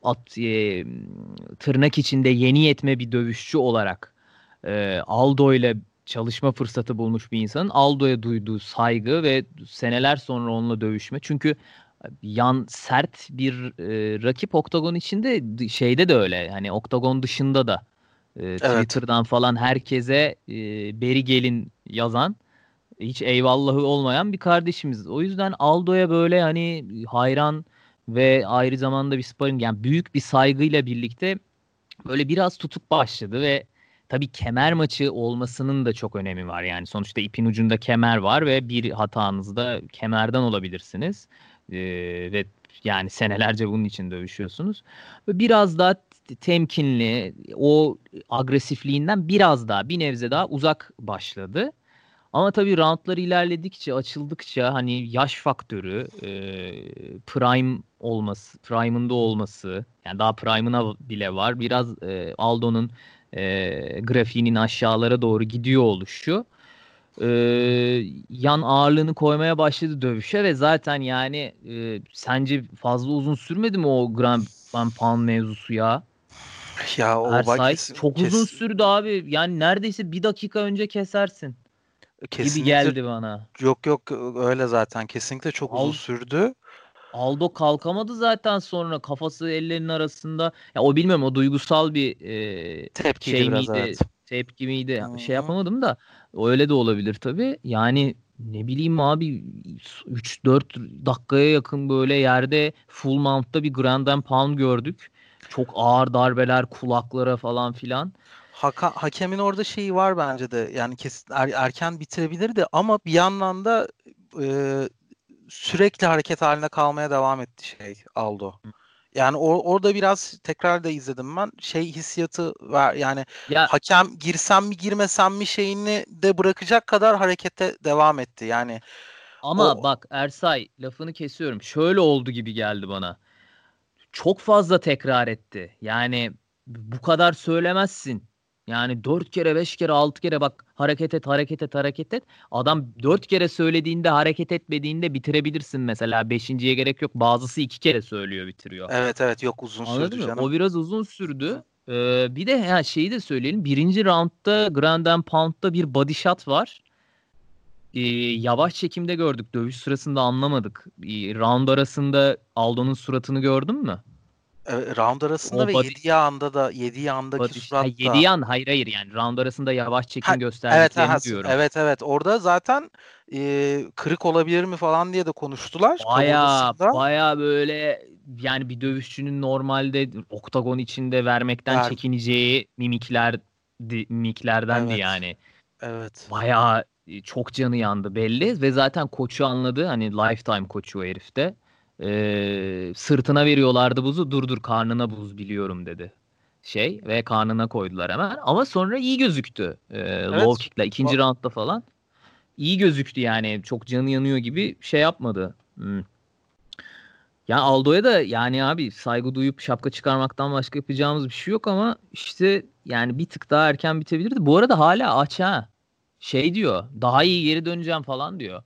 at, e, tırnak içinde yeni yetme bir dövüşçü olarak e, Aldo ile çalışma fırsatı bulmuş bir insanın Aldo'ya duyduğu saygı ve seneler sonra onunla dövüşme. Çünkü yan sert bir e, rakip oktagon içinde şeyde de öyle. Hani oktagon dışında da e, evet. Twitter'dan falan herkese e, beri gelin yazan hiç eyvallahı olmayan bir kardeşimiz. O yüzden Aldo'ya böyle hani hayran ve ayrı zamanda bir sparring yani büyük bir saygıyla birlikte böyle biraz tutup başladı ve tabii kemer maçı olmasının da çok önemi var. Yani sonuçta ipin ucunda kemer var ve bir hatanızda kemerden olabilirsiniz. Ee, ve yani senelerce bunun için dövüşüyorsunuz. Biraz daha temkinli, o agresifliğinden biraz daha bir nebze daha uzak başladı. Ama tabii roundlar ilerledikçe, açıldıkça hani yaş faktörü, e, prime olması, prime'ında olması, yani daha prime'ına bile var. Biraz e, Aldo'nun e, grafiğinin aşağılara doğru gidiyor oluşu. E, yan ağırlığını koymaya başladı dövüşe ve zaten yani e, sence fazla uzun sürmedi mi o Grand Pound mevzusu ya? Ya o kesin, çok kesin. uzun sürdü abi. Yani neredeyse bir dakika önce kesersin. Kesinlikle, gibi geldi bana. Yok yok öyle zaten. Kesinlikle çok Al, uzun sürdü. Aldo kalkamadı zaten sonra kafası ellerinin arasında. Ya o bilmiyorum o duygusal bir e, Tepkiydi şey biraz, miydi? Evet. Tepki miydi? Hı-hı. Şey yapamadım da öyle de olabilir tabii. Yani ne bileyim abi 3-4 dakikaya yakın böyle yerde full mount'ta bir Grand and Pound gördük. Çok ağır darbeler kulaklara falan filan. Haka, hakemin orada şeyi var bence de yani kesin er, erken bitirebilirdi ama bir yandan da e, sürekli hareket halinde kalmaya devam etti şey Aldo. Yani or, orada biraz tekrar da izledim ben. Şey hissiyatı var yani ya, hakem girsem mi girmesem mi şeyini de bırakacak kadar harekete devam etti. Yani ama o... bak Ersay lafını kesiyorum. Şöyle oldu gibi geldi bana. Çok fazla tekrar etti. Yani bu kadar söylemezsin. Yani dört kere, beş kere, altı kere bak hareket et, hareket et, hareket et. Adam dört kere söylediğinde hareket etmediğinde bitirebilirsin mesela. Beşinciye gerek yok. Bazısı iki kere söylüyor bitiriyor. Evet evet yok uzun Anladın sürdü mı? canım. O biraz uzun sürdü. Ee, bir de ya şeyi de söyleyelim. Birinci roundda Grand and Pound'da bir body shot var. Ee, yavaş çekimde gördük. Dövüş sırasında anlamadık. Ee, round arasında Aldo'nun suratını gördün mü? Evet, round arasında o ve body... 7 anda da 7 andaki suratta. 7 an hayır hayır yani round arasında yavaş çekim ha, gösterdiklerini evet, diyorum. Evet evet orada zaten e, kırık olabilir mi falan diye de konuştular. Baya baya böyle yani bir dövüşçünün normalde oktagon içinde vermekten Ver. çekineceği mimikler mimiklerdendi evet. yani. Evet. Baya çok canı yandı belli ve zaten koçu anladı hani lifetime koçu o herifte e, sırtına veriyorlardı buzu dur dur karnına buz biliyorum dedi şey ve karnına koydular hemen ama sonra iyi gözüktü e, evet. low kick'le ikinci roundda falan iyi gözüktü yani çok canı yanıyor gibi şey yapmadı. Hmm. Ya Aldo'ya da yani abi saygı duyup şapka çıkarmaktan başka yapacağımız bir şey yok ama işte yani bir tık daha erken bitebilirdi. Bu arada hala aç ha. Şey diyor daha iyi geri döneceğim falan diyor.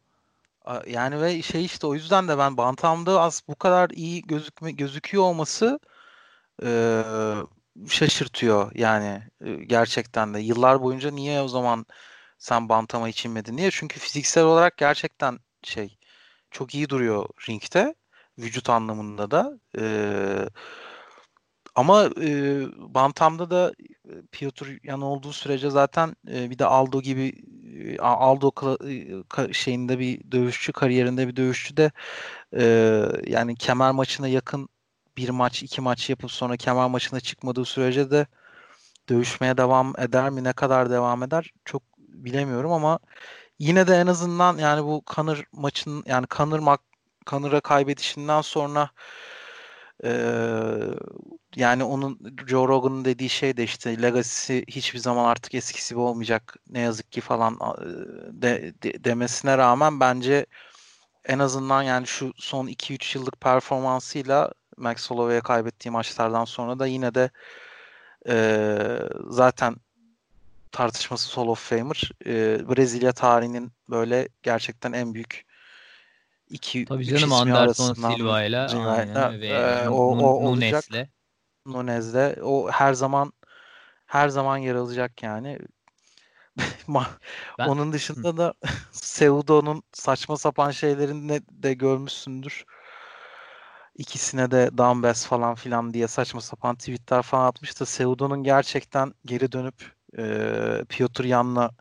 Yani ve şey işte o yüzden de ben Bantam'da az bu kadar iyi gözükme gözüküyor olması e, şaşırtıyor yani e, gerçekten de. Yıllar boyunca niye o zaman sen Bantam'a hiç inmedin? Niye? Çünkü fiziksel olarak gerçekten şey çok iyi duruyor ringte vücut anlamında da. E, ama e, Bantam'da da Piotr Yan olduğu sürece zaten e, bir de Aldo gibi e, Aldo e, şeyinde bir dövüşçü kariyerinde bir dövüşçü de e, yani kemer maçına yakın bir maç iki maç yapıp sonra kemer maçına çıkmadığı sürece de dövüşmeye devam eder mi ne kadar devam eder çok bilemiyorum ama yine de en azından yani bu Kanır maçın yani Kanır Kanır'a kaybedişinden sonra yani onun Joe Rogan'ın dediği şey de işte Legacy hiçbir zaman artık eskisi gibi olmayacak ne yazık ki falan de, de, demesine rağmen bence en azından yani şu son 2-3 yıllık performansıyla Max Holloway'e kaybettiği maçlardan sonra da yine de e, zaten tartışması Hall of Famer. E, Brezilya tarihinin böyle gerçekten en büyük iki Tabii canım Anderson Silva ile ve e, o, o Nunez'le. Nunez'le o her zaman her zaman yer alacak yani. ben... Onun dışında da Seudo'nun saçma sapan şeylerini de görmüşsündür. İkisine de Dambes falan filan diye saçma sapan tweetler falan atmış da Seudo'nun gerçekten geri dönüp e, Piotr Yan'la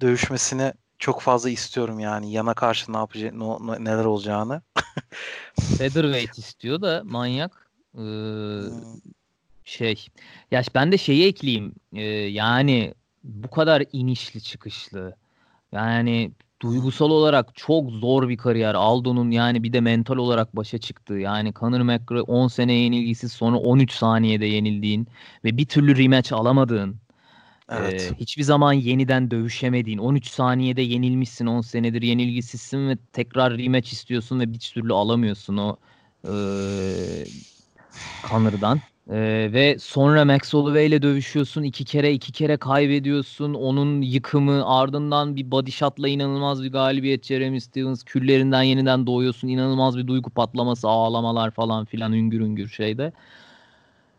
dövüşmesini çok fazla istiyorum yani yana karşı ne yapacak ne, neler olacağını. Featherweight istiyor da manyak. Ee, hmm. şey ya ben de şeyi ekleyeyim. Ee, yani bu kadar inişli çıkışlı. Yani duygusal olarak çok zor bir kariyer. Aldo'nun yani bir de mental olarak başa çıktı. Yani Conor McGregor 10 sene yenilgisiz sonra 13 saniyede yenildiğin ve bir türlü rematch alamadığın Evet. Ee, hiçbir zaman yeniden dövüşemediğin 13 saniyede yenilmişsin 10 senedir yenilgisizsin ve tekrar rematch istiyorsun ve bir türlü alamıyorsun o e. Ee, ve sonra Max Holloway ile dövüşüyorsun. iki kere iki kere kaybediyorsun. Onun yıkımı ardından bir body shot'la inanılmaz bir galibiyet Jeremy Stevens. Küllerinden yeniden doğuyorsun. İnanılmaz bir duygu patlaması, ağlamalar falan filan üngür üngür şeyde.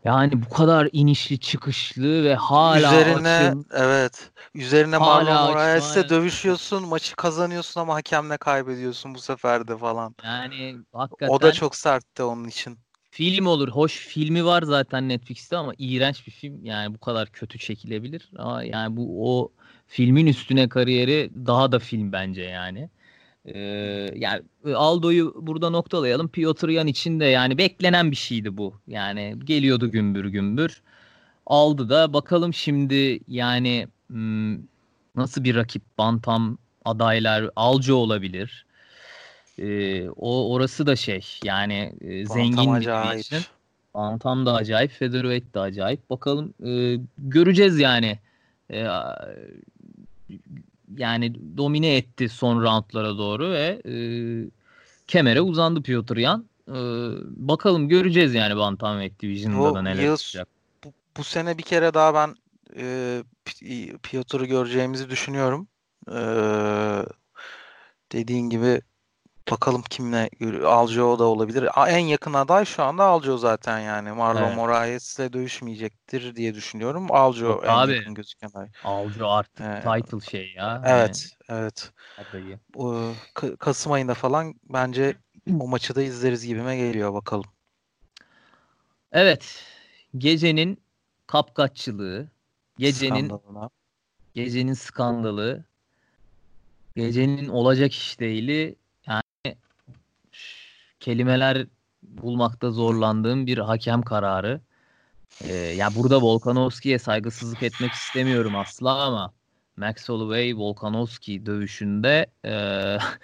Yani bu kadar inişli çıkışlı ve hala Üzerine açım. evet. Üzerine Hala Marlon Moraes'le dövüşüyorsun, maçı kazanıyorsun ama hakemle kaybediyorsun bu sefer de falan. Yani hakikaten O da çok sertti onun için. film olur. Hoş filmi var zaten Netflix'te ama iğrenç bir film. Yani bu kadar kötü çekilebilir. Ama yani bu o filmin üstüne kariyeri daha da film bence yani. Ee, yani Aldo'yu burada noktalayalım. Piotr Yan için de yani beklenen bir şeydi bu. Yani geliyordu gümbür gümbür. Aldı da bakalım şimdi yani hmm, nasıl bir rakip Bantam adaylar Alco olabilir. Ee, o orası da şey yani e, zengin Bantam bir acayip. division. Bantam da acayip, featherweight de acayip. Bakalım e, göreceğiz yani. E, yani domine etti son roundlara doğru ve e, kemere uzandı Piotr Yan. E, bakalım göreceğiz yani Bantamweight Division'da Bu da neler Yağız- çıkacak. Bu, bu sene bir kere daha ben e, Pi- Piotr'u göreceğimizi düşünüyorum. E, dediğin gibi bakalım kimle Aljo da olabilir. En yakın aday şu anda Aljo zaten yani. Marlon Evet. Moraes'le dövüşmeyecektir diye düşünüyorum. Aljo Yok en abi. yakın gözüken aday. Alco artık Ee, title şey ya. Evet, evet. Yani adayı. O, Ka- Kasım ayında falan bence o maçı da izleriz gibime geliyor bakalım. Evet. Gecenin kapkaççılığı, gecenin Skandalına. gecenin skandalı, gecenin olacak iş değili kelimeler bulmakta zorlandığım bir hakem kararı. Ee, ya burada Volkanovski'ye saygısızlık etmek istemiyorum asla ama Max Holloway Volkanovski dövüşünde e,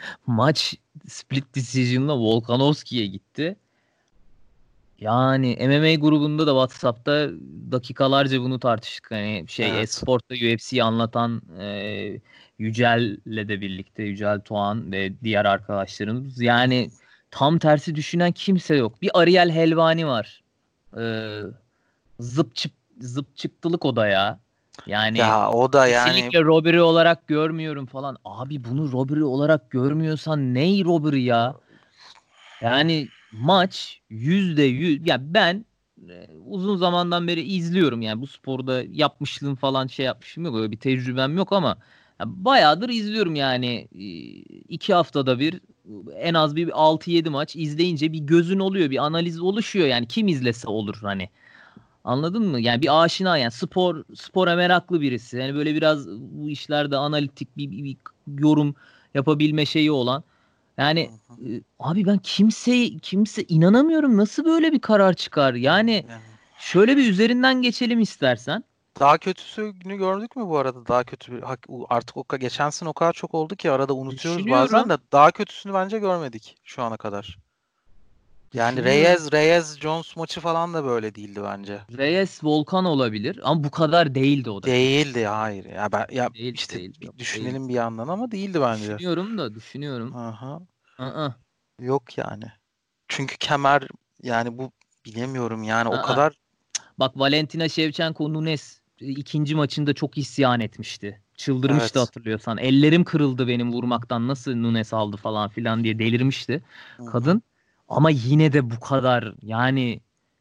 maç split decision'la Volkanovski'ye gitti. Yani MMA grubunda da WhatsApp'ta dakikalarca bunu tartıştık. Hani şey Evet. Esport'ta UFC'yi anlatan e, Yücel'le de birlikte Yücel Doğan ve diğer arkadaşlarımız. Yani tam tersi düşünen kimse yok. Bir Ariel Helvani var. Ee, zıp çıp zıp çıktılık o da ya. Yani Ya o da yani kesinlikle robbery olarak görmüyorum falan. Abi bunu robbery olarak görmüyorsan ney robbery ya? Yani maç yüzde yüz ya ben e, uzun zamandan beri izliyorum yani bu sporda yapmışlığım falan şey yapmışım yok öyle bir tecrübem yok ama bayağıdır izliyorum yani. İki haftada bir en az bir 6-7 maç izleyince bir gözün oluyor bir analiz oluşuyor. Yani kim izlese olur hani. Anladın mı? Yani bir aşina yani spor spora meraklı birisi. Yani böyle biraz bu işlerde analitik bir, bir, bir yorum yapabilme şeyi olan. Yani e, abi ben kimse kimse inanamıyorum. Nasıl böyle bir karar çıkar? Yani şöyle bir üzerinden geçelim istersen Daha kötüsünü gördük mü bu arada? Daha kötü bir artık o geçen sene o kadar çok oldu ki arada unutuyoruz bazen de daha kötüsünü bence görmedik şu ana kadar. Yani. Reyes Reyes Jones maçı falan da böyle değildi bence. Reyes Volkan olabilir ama bu kadar değildi o da. Değildi hayır. Ya ben ya Değil, işte değil, bir düşünelim bir yandan ama değildi bence. Düşünüyorum da düşünüyorum. Aha. Aa, Yok yani. Çünkü kemer yani bu bilemiyorum yani o Aa. kadar Bak Valentina Shevchenko Nunes ikinci maçında çok isyan etmişti. Çıldırmıştı Evet. hatırlıyorsan. Ellerim kırıldı benim vurmaktan nasıl Nunes aldı falan filan diye delirmişti Hı hı. kadın. Ama yine de bu kadar yani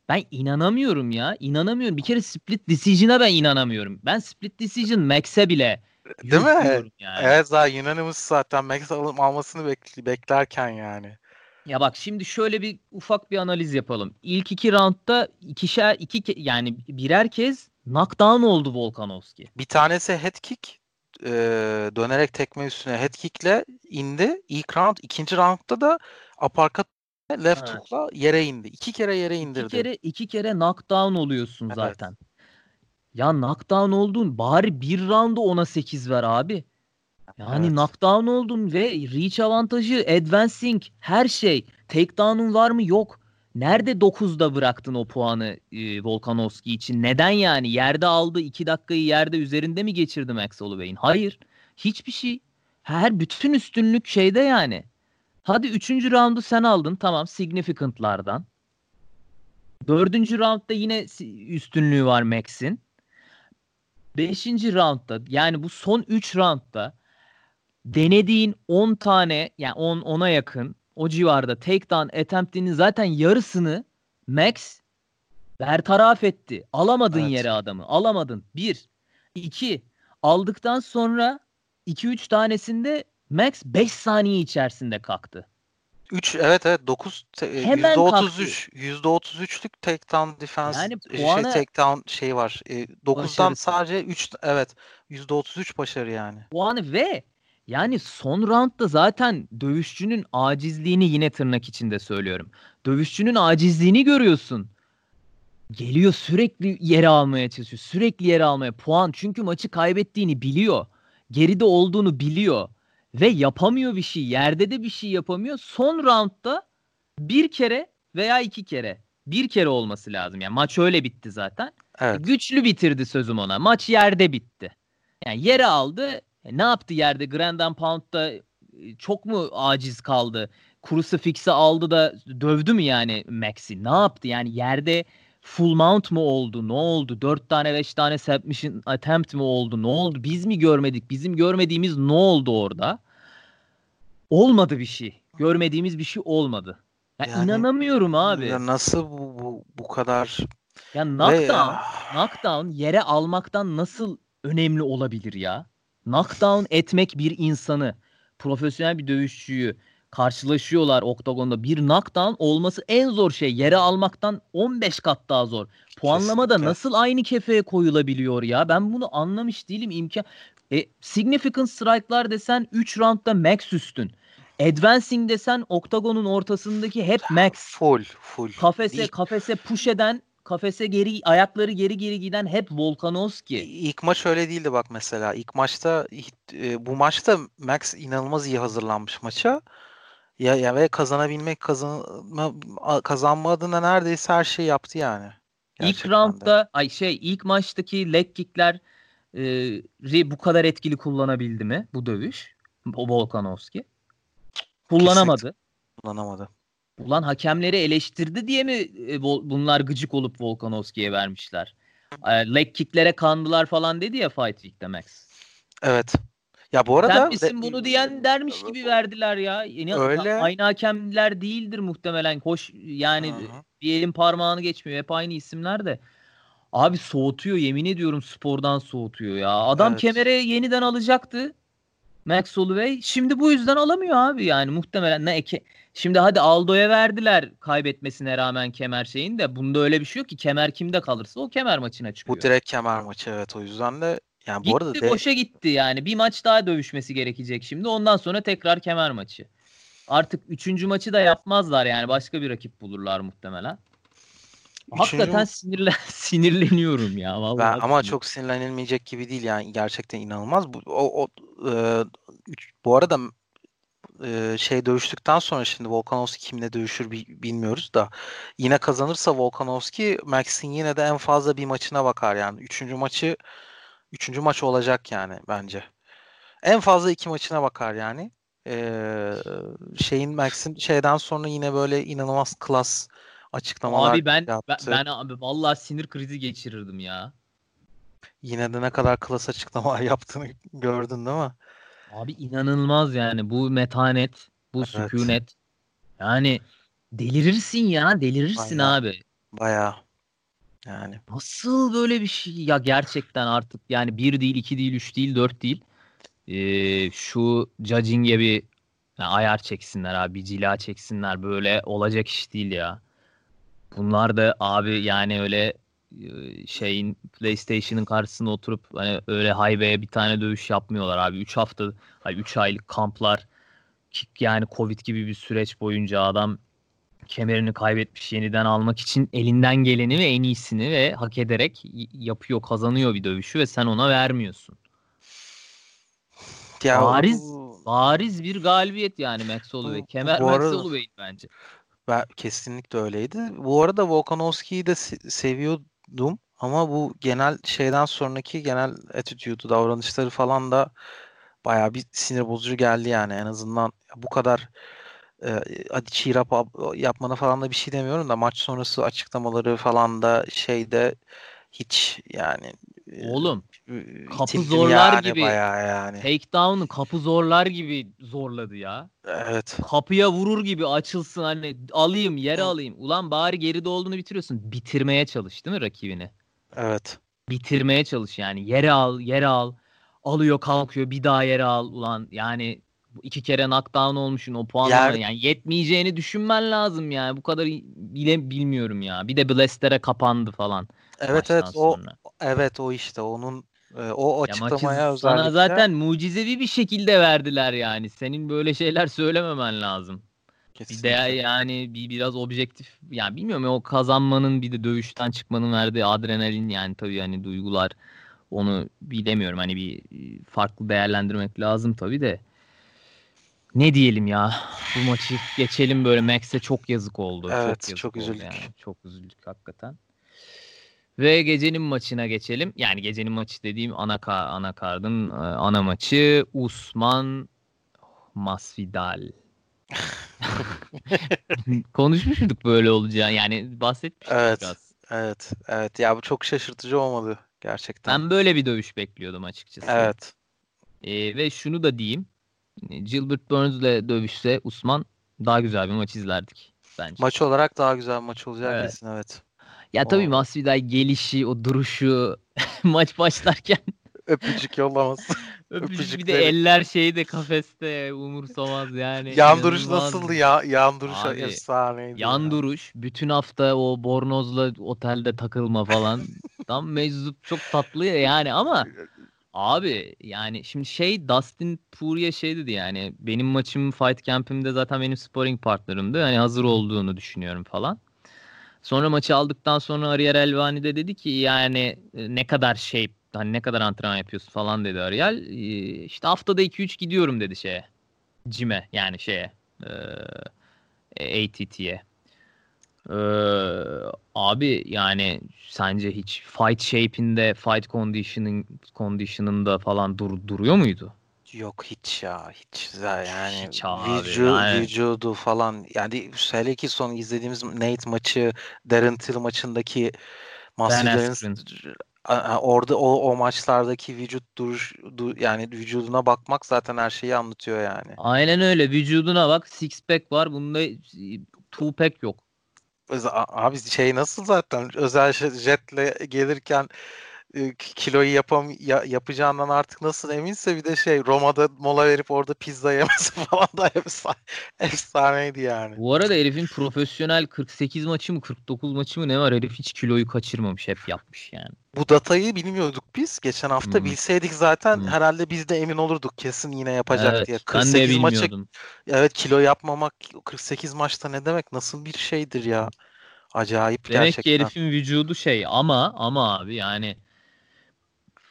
ben inanamıyorum ya. İnanamıyorum. Bir kere split decision'a ben inanamıyorum. Ben split decision Max'e bile Değil mi? yani. Evet zaten Unanimous zaten Max alım almasını bekl- beklerken yani. Ya bak şimdi şöyle bir ufak bir analiz yapalım. İlk iki roundda ikişer iki yani birer kez knockdown oldu Volkanovski. Bir tanesi head kick e, dönerek tekme üstüne head kickle indi. İlk round. ikinci roundda da uppercut left Evet. hook'la yere indi. İki kere yere indirdi. İki kere iki kere knockdown oluyorsun Evet. zaten. Ya knockdown oldun bari bir roundda ona 8 ver abi. Yani Evet. knockdown oldun ve reach avantajı, advancing, her şey. Takedown'un var mı? Yok. Nerede 9'da bıraktın o puanı e, Volkanovski için? Neden yani? Yerde aldı 2 dakikayı yerde üzerinde mi geçirdi Max Holloway'in? Hayır. Hiçbir şey. Her bütün üstünlük şeyde yani. Hadi 3. roundu sen aldın. Tamam significant'lardan. 4. roundda yine üstünlüğü var Max'in. 5. roundda yani bu son 3 roundda denediğin 10 tane yani 10 10'a yakın o civarda takedown attempt'inin zaten yarısını Max Bertaraf etti. Alamadın Evet. yere adamı. Alamadın. Bir. iki. Aldıktan sonra 2-3 tanesinde Max 5 saniye içerisinde kalktı. 3 evet evet 9 te- Hemen %33 %33'lük takedown defense Yani e, puanı- şey takedown şey var. E, 9'dan Başarısı. sadece 3 evet %33 başarı yani. puanı ve yani son roundda zaten dövüşçünün acizliğini yine tırnak içinde söylüyorum. Dövüşçünün acizliğini görüyorsun. Geliyor sürekli yere almaya çalışıyor. Sürekli yere almaya puan. Çünkü maçı kaybettiğini biliyor. Geride olduğunu biliyor. Ve yapamıyor bir şey. Yerde de bir şey yapamıyor. Son roundda bir kere veya iki kere. Bir kere olması lazım. Yani maç öyle bitti zaten. Evet. Güçlü bitirdi sözüm ona. Maç yerde bitti. Yani yere aldı. E, ne yaptı yerde? Grand and Pound'da e, çok mu aciz kaldı? Crucifix'i aldı da dövdü mü yani Max'i? Ne yaptı? Yani yerde full mount mu oldu? Ne oldu? Dört tane beş tane submission attempt mi oldu? Ne oldu? Biz mi görmedik? Bizim görmediğimiz ne oldu orada? Olmadı bir şey. Görmediğimiz bir şey olmadı. Ya Yani- inanamıyorum abi. Ya nasıl bu bu, bu kadar Ya ve knockdown, knockdown yere almaktan nasıl önemli olabilir ya? Knockdown etmek bir insanı, profesyonel bir dövüşçüyü karşılaşıyorlar oktagonda. Bir knockdown olması en zor şey. Yere almaktan 15 kat daha zor. Puanlama da nasıl aynı kefeye koyulabiliyor ya? Ben bunu anlamış değilim. imkan. E, significant strike'lar desen 3 roundda max üstün. Advancing desen oktagonun ortasındaki hep max. full full. Kafese kafese push eden, kafese geri ayakları geri geri giden hep Volkanovski. ilk maç öyle değildi bak mesela. İlk maçta e, bu maçta Max inanılmaz iyi hazırlanmış maça. Ya, ya ve kazanabilmek kazanma, kazanma adına neredeyse her şeyi yaptı yani. İlk Gerçekten de. roundda ay şey ilk maçtaki leg kickler e, bu kadar etkili kullanabildi mi bu dövüş? O Volkanovski. Kullanamadı. kullanamadı. Ulan hakemleri eleştirdi diye mi e, bunlar gıcık olup Volkanovski'ye vermişler? E, leg kicklere kandılar falan dedi ya Fight Week'te Max. Evet. Ya bu arada Sen misin de- bunu diyen dermiş gibi verdiler ya. Yine Öyle. aynı hakemler değildir muhtemelen. Koş yani Hı hı. bir elin parmağını geçmiyor. Hep aynı isimler de. Abi soğutuyor yemin ediyorum spordan soğutuyor ya. Adam Evet. kemere yeniden alacaktı. Max Holloway. Şimdi bu yüzden alamıyor abi yani muhtemelen. Ne eke... Şimdi hadi Aldo'ya verdiler kaybetmesine rağmen kemer şeyin de. Bunda öyle bir şey yok ki. Kemer kimde kalırsa o kemer maçına çıkıyor. bu direkt kemer maçı evet o yüzden de yani bu Gitti arada de, boşa gitti yani. Bir maç daha dövüşmesi gerekecek şimdi. Ondan sonra tekrar kemer maçı. Artık üçüncü maçı da yapmazlar yani. Başka bir rakip bulurlar muhtemelen. Üçüncü Hakikaten sinirlen sinirleniyorum ya vallahi. ben, ama çok sinirlenilmeyecek gibi değil yani gerçekten inanılmaz. Bu o, o e, üç- bu arada e, şey dövüştükten sonra şimdi Volkanovski kimle dövüşür bi- bilmiyoruz da yine kazanırsa Volkanovski Max'in yine de en fazla bir maçına bakar yani. Üçüncü maçı üçüncü maç olacak yani bence. En fazla iki maçına bakar yani. Ee, şeyin Max'in şeyden sonra yine böyle inanılmaz klas açıklamalar Abi ben, ben yaptı. ben abi vallahi sinir krizi geçirirdim ya. Yine de ne kadar klas açıklamalar yaptığını gördün değil mi? Abi inanılmaz yani bu metanet, bu Evet. sükunet. Yani delirirsin ya, delirirsin Aynen. abi. Bayağı. Yani Nasıl böyle bir şey ya gerçekten artık yani bir değil, iki değil, üç değil, dört değil. Ee, şu judging'e bir ya ayar çeksinler abi, bir cila çeksinler böyle olacak iş değil ya. Bunlar da abi yani öyle şeyin PlayStation'ın karşısına oturup hani öyle highway'e bir tane dövüş yapmıyorlar abi. 3 hafta, ay 3 aylık kamplar yani Covid gibi bir süreç boyunca adam kemerini kaybetmiş yeniden almak için elinden geleni ve en iyisini ve hak ederek yapıyor, kazanıyor bir dövüşü ve sen ona vermiyorsun. ya Bariz- bu- Bariz bir galibiyet yani Max Holloway. Kemer bu Max arada- Holloway bence. ben kesinlikle öyleydi. Bu arada Volkanovski'yi de se- seviyordum ama bu genel şeyden sonraki genel attitude'u, davranışları falan da bayağı bir sinir bozucu geldi yani. En azından bu kadar e, hadi ab- yapmana falan da bir şey demiyorum da maç sonrası açıklamaları falan da şeyde hiç yani Oğlum kapı zorlar yani gibi yani. takedown'u kapı zorlar gibi zorladı ya. Evet. Kapıya vurur gibi açılsın hani alayım yere alayım. Ulan bari geride olduğunu bitiriyorsun. Bitirmeye çalış değil mi rakibini? Evet. Bitirmeye çalış yani. Yere al, yere al. Alıyor kalkıyor bir daha yere al. Ulan yani iki kere knockdown olmuşsun o puanlama Yer- yani yetmeyeceğini düşünmen lazım yani. Bu kadar bile bilmiyorum ya. Bir de Blaster'e kapandı falan. Evet evet o sonra. evet o işte onun e, o Ya açıklamaya sana özellikle zaten mucizevi bir şekilde verdiler yani. Senin böyle şeyler söylememen lazım. Bir de kesinlikle. yani bir biraz objektif yani bilmiyorum ya o kazanmanın bir de dövüşten çıkmanın verdiği adrenalin yani tabii hani duygular onu bilemiyorum hani bir e, farklı değerlendirmek lazım tabii de. Ne diyelim ya bu maçı geçelim böyle Max'e çok yazık oldu. Evet, yazık çok üzüldük. Yani. Çok üzüldük hakikaten. Ve gecenin maçına geçelim. Yani gecenin maçı dediğim ana, ana kardın e, ana maçı Usman Masvidal. Konuşmuş muyduk böyle olacağını? Yani bahsetmiştik Evet. biraz. Evet. Evet. Ya bu çok şaşırtıcı olmadı gerçekten. Ben böyle bir dövüş bekliyordum açıkçası. Evet. E, ve şunu da diyeyim. Gilbert Burns'le dövüşse Usman daha güzel bir maç izlerdik bence. Maç olarak daha güzel bir maç olacak Evet. kesin evet. Ya tabii Masvidal gelişi, o duruşu maç başlarken Öpücük yollaması. öpücük bir de eller şeyde kafeste umursamaz yani. Yan duruş nasıldı ya? Yan duruş Abi, efsaneydi. Yan ya. duruş. Bütün hafta o bornozla otelde takılma falan. Tam meczup çok tatlı ya yani ama abi yani şimdi şey Dustin Poirier şey dedi yani benim maçım Fight Camp'imde zaten benim sparring partnerimdi. Hani hazır olduğunu düşünüyorum falan. Sonra maçı aldıktan sonra Ariel Elvani de dedi ki yani e, ne kadar şey hani ne kadar antrenman yapıyorsun falan dedi Ariel. E, İşte haftada 2-3 gidiyorum dedi şeye. Cime yani şeye. E, ATT'ye. Ee, abi yani sence hiç fight shape'inde, fight conditioning condition'ında falan dur, duruyor muydu? Yok hiç ya hiç Ya yani Hiç abi, vücu- yani- vücudu falan yani hele ki son izlediğimiz Nate maçı Darren Till maçındaki a- orada o, o maçlardaki vücut duruş du- yani vücuduna bakmak zaten her şeyi anlatıyor yani. Aynen öyle. Vücuduna bak. Six pack var. Bunda two pack yok. Abi şey nasıl zaten özel jet- jetle gelirken e, kiloyu yapam ya- yapacağından artık nasıl eminse bir de şey Roma'da mola verip orada pizza yemesi falan da efsane, efsaneydi yani. Bu arada herifin profesyonel 48 maçı mı 49 maçı mı ne var? Herif hiç kiloyu kaçırmamış. Hep yapmış yani. Bu datayı bilmiyorduk biz. Geçen hafta Hı. bilseydik zaten Hı. herhalde biz de emin olurduk kesin yine yapacak Evet, diye. ben de 48 maçı bilmiyordum. evet kilo yapmamak 48 maçta ne demek? Nasıl bir şeydir ya? Acayip Demek gerçekten. ki herifin vücudu şey ama ama abi yani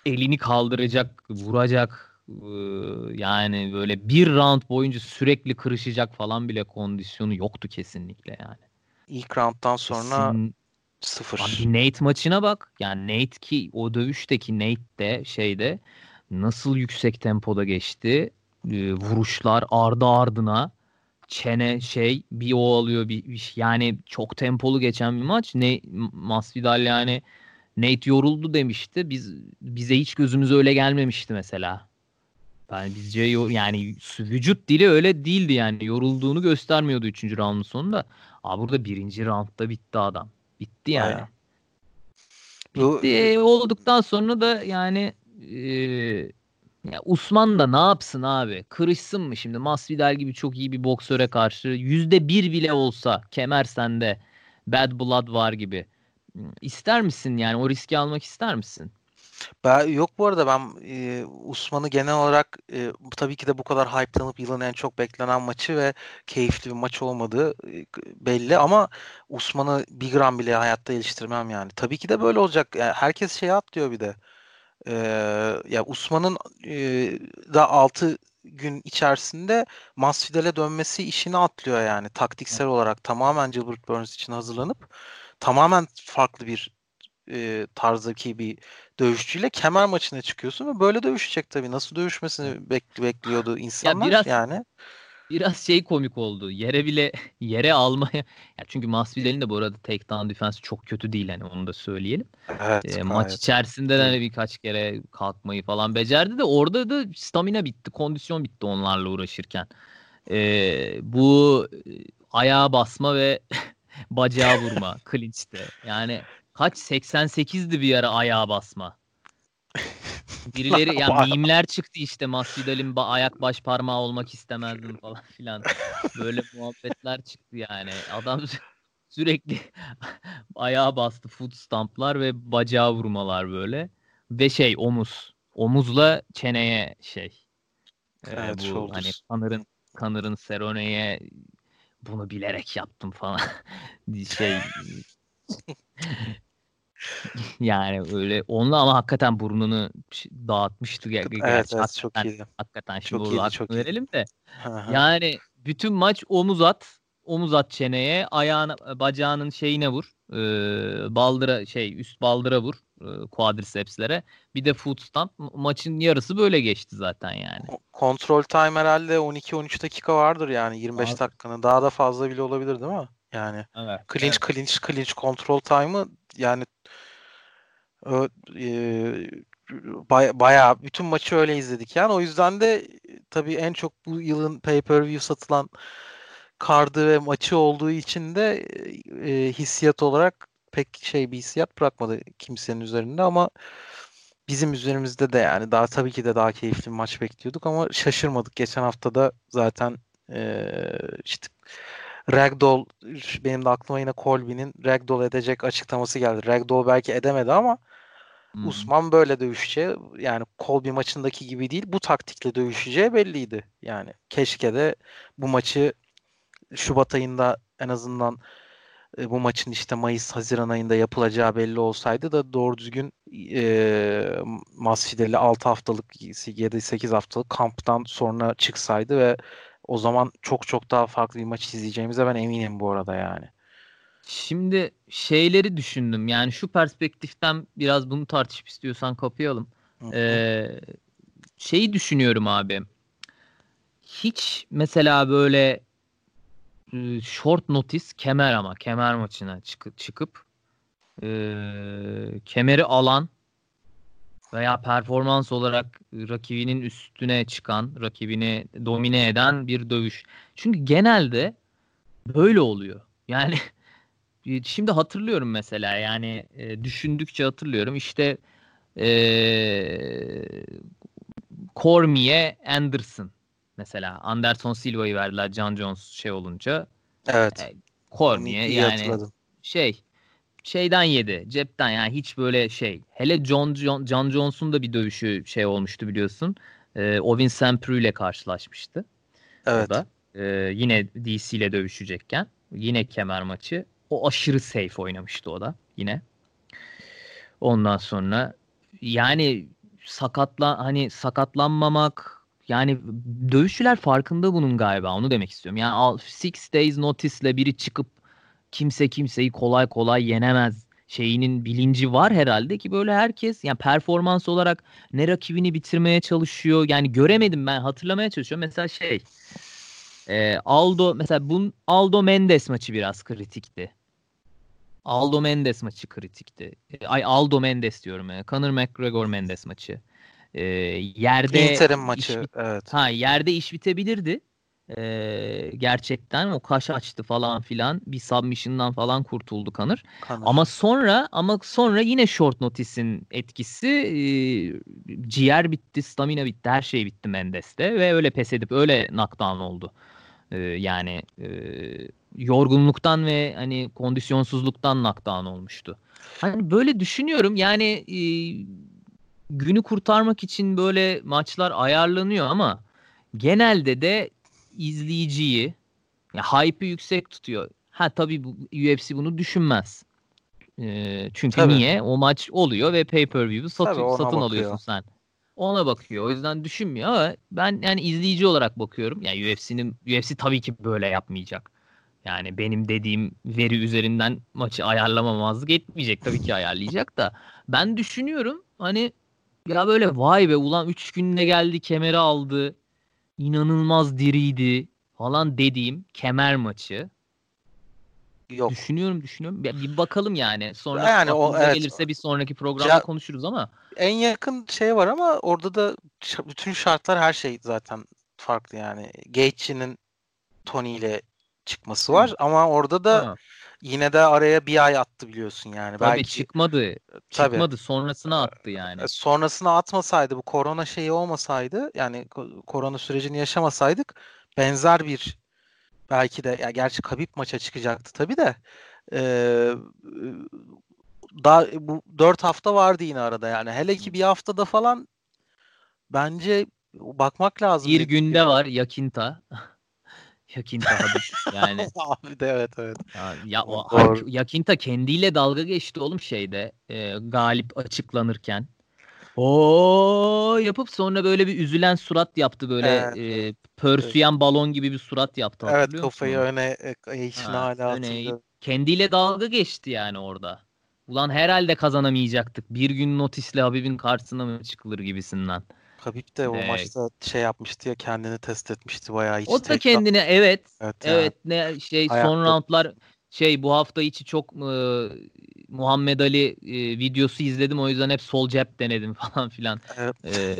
elini kaldıracak, vuracak yani böyle bir round boyunca sürekli kırışacak falan bile kondisyonu yoktu kesinlikle yani. İlk rounddan sonra Kesin- sıfır. Abi Nate maçına bak. Yani Nate ki o dövüşteki Nate de şeyde nasıl yüksek tempoda geçti. Vuruşlar ardı ardına çene şey bir o alıyor bir, bir şey. yani çok tempolu geçen bir maç. Ne Masvidal yani Nate yoruldu demişti. Biz bize hiç gözümüz öyle gelmemişti mesela. Yani bizce yani vücut dili öyle değildi yani. Yorulduğunu göstermiyordu 3. roundun sonunda. Abi burada birinci roundda bitti adam. Bitti yani. Aynen. Bitti. Olduktan sonra da yani eee, ya Usman da ne yapsın abi? Kırışsın mı şimdi? Masvidal gibi çok iyi bir boksöre karşı yüzde bir bile olsa kemer sende bad blood var gibi. İster misin yani o riski almak ister misin? Ben, yok bu arada ben e, Usman'ı genel olarak e, tabii ki de bu kadar hype'lanıp yılın en çok beklenen maçı ve keyifli bir maç olmadığı e, belli ama Usman'ı bir gram bile hayatta eleştirmem yani. Tabii ki de böyle olacak. Yani herkes şeye atlıyor bir de. E, ya Usman'ın e, da 6 gün içerisinde Masvidal'e dönmesi işini atlıyor yani taktiksel olarak tamamen Gilbert Burns için hazırlanıp tamamen farklı bir e, tarzdaki bir dövüşçüyle kemer maçına çıkıyorsun ve böyle dövüşecek tabii. Nasıl dövüşmesini bek- bekliyordu insanlar biraz- yani. biraz şey komik oldu. Yere bile yere almaya ya çünkü Masvidal'in de bu arada takedown defense çok kötü değil hani onu da söyleyelim. Evet. E, maç içerisinde de hani birkaç kere kalkmayı falan becerdi de orada da stamina bitti, kondisyon bitti onlarla uğraşırken. E, bu ayağa basma ve bacağı vurma clinch'te. Yani kaç 88'di bir ara ayağa basma. Birileri ya mimler çıktı işte Masvidal'in ayak baş parmağı olmak istemezdim falan filan. Böyle muhabbetler çıktı yani. Adam sürekli ayağa bastı foot stamplar ve bacağı vurmalar böyle. Ve şey omuz. Omuzla çeneye şey. Evet, bu hani Kanır'ın Kanır'ın Serone'ye bunu bilerek yaptım falan. şey yani öyle onunla ama hakikaten burnunu dağıtmıştı. Evet, evet hakikaten, çok iyiydi. Hakikaten şimdi çok iyiydi, çok verelim de. yani bütün maç omuz at, omuz at çeneye, ayağına, bacağının şeyine vur. E, baldıra şey üst baldıra vur e, quadricepslere. Bir de foot stamp. Maçın yarısı böyle geçti zaten yani. Kontrol time herhalde 12-13 dakika vardır yani 25 Abi. dakikanın. Daha da fazla bile olabilir değil mi? Yani evet, clinch evet. clinch clinch kontrol time'ı yani e, bayağı bütün maçı öyle izledik yani. O yüzden de tabii en çok bu yılın pay-per-view satılan kardı ve maçı olduğu için de e, hissiyat olarak pek şey bir hissiyat bırakmadı kimsenin üzerinde ama bizim üzerimizde de yani daha tabii ki de daha keyifli bir maç bekliyorduk ama şaşırmadık. Geçen hafta da zaten e, işte Ragdoll benim de aklıma yine Colby'nin Ragdoll edecek açıklaması geldi. Ragdoll belki edemedi ama hmm. Usman böyle dövüşeceği yani Colby maçındaki gibi değil bu taktikle dövüşeceği belliydi. Yani keşke de bu maçı Şubat ayında en azından e, bu maçın işte Mayıs Haziran ayında yapılacağı belli olsaydı da doğru düzgün e, Masfidel'i 6 haftalık 7-8 haftalık kamptan sonra çıksaydı ve o zaman çok çok daha farklı bir maç izleyeceğimize ben eminim bu arada yani. Şimdi şeyleri düşündüm. Yani şu perspektiften biraz bunu tartışıp istiyorsan kapayalım. Ee, şeyi düşünüyorum abi. Hiç mesela böyle short notice kemer ama kemer maçına çıkıp, çıkıp e, kemeri alan veya performans olarak rakibinin üstüne çıkan, rakibini domine eden bir dövüş. Çünkü genelde böyle oluyor. Yani şimdi hatırlıyorum mesela yani e, düşündükçe hatırlıyorum işte e, Cormier Anderson mesela Anderson Silva'yı verdiler John Jones şey olunca. Evet. E, Cormier yani hatırladım. şey şeyden yedi. Cepten yani hiç böyle şey. Hele John, John, John Jones'un da bir dövüşü şey olmuştu biliyorsun. Ee, Ovin Sampru ile karşılaşmıştı. Evet. O da. Ee, yine DC ile dövüşecekken. Yine kemer maçı. O aşırı safe oynamıştı o da yine. Ondan sonra yani sakatla hani sakatlanmamak yani dövüşçüler farkında bunun galiba onu demek istiyorum. Yani six days notice'le biri çıkıp kimse kimseyi kolay kolay yenemez şeyinin bilinci var herhalde ki böyle herkes yani performans olarak ne rakibini bitirmeye çalışıyor. Yani göremedim ben hatırlamaya çalışıyorum. Mesela şey e, Aldo mesela bun Aldo Mendes maçı biraz kritikti. Aldo Mendes maçı kritikti. E, ay Aldo Mendes diyorum. Yani. Conor McGregor Mendes maçı. E, yerde Inter'in maçı iş, evet. Ha yerde iş bitebilirdi. Ee, gerçekten o kaş açtı falan filan bir submission'dan falan kurtuldu Kanır. Kanır. Ama sonra ama sonra yine short notice'in etkisi e, ciğer bitti, stamina bitti, her şey bitti Mendes'te ve öyle pes edip öyle knockdown oldu. E, yani e, yorgunluktan ve hani kondisyonsuzluktan knockdown olmuştu. Hani böyle düşünüyorum yani e, günü kurtarmak için böyle maçlar ayarlanıyor ama genelde de izleyiciyi ya hype'ı yüksek tutuyor. Ha tabii bu, UFC bunu düşünmez. Ee, çünkü tabii. niye? O maç oluyor ve pay-per-view'u satın, satın bakıyor. alıyorsun sen. Ona bakıyor. O yüzden düşünmüyor ama ben yani izleyici olarak bakıyorum. Yani UFC'nin UFC tabii ki böyle yapmayacak. Yani benim dediğim veri üzerinden maçı ayarlamamazlık etmeyecek. Tabii ki ayarlayacak da. Ben düşünüyorum hani ya böyle vay be ulan 3 günde geldi kemeri aldı inanılmaz diriydi. falan dediğim kemer maçı. Yok. Düşünüyorum düşünüyorum. Bir, bir bakalım yani. Sonra Yani o- evet. gelirse bir sonraki programda Ya- konuşuruz ama En yakın şey var ama orada da bütün şartlar her şey zaten farklı yani. Gaethje'nin Tony ile çıkması var ama orada da Ha, yine de araya bir ay attı biliyorsun yani. tabii Belki çıkmadı. tabii. Çıkmadı. Sonrasına attı yani. E, sonrasına atmasaydı bu korona şeyi olmasaydı yani ko- korona sürecini yaşamasaydık benzer bir belki de ya gerçi Khabib maça çıkacaktı tabii de e, daha bu 4 hafta vardı yine arada yani hele ki bir haftada falan bence bakmak lazım. Bir günde var Yakinta. Yakinta Habib yani. Abi de evet evet. Ya, ya o Doğru. Yakinta kendiyle dalga geçti oğlum şeyde e, galip açıklanırken. O yapıp sonra böyle bir üzülen surat yaptı böyle Evet, e, pörsüyen balon gibi bir surat yaptı Evet kafayı musun? öne e, eğişini Ha, hala öne eğip kendiyle dalga geçti yani orada. Ulan herhalde kazanamayacaktık. Bir gün notisle Habib'in karşısına mı çıkılır gibisinden. Khabib de o Ee, maçta şey yapmıştı ya kendini test etmişti bayağı hiç O da tekrar- kendine evet Evet, yani. Evet ne şey son Hayatta- roundlar şey bu hafta içi çok e, Muhammed Ali e, videosu izledim o yüzden hep sol cep denedim falan filan. Evet. E,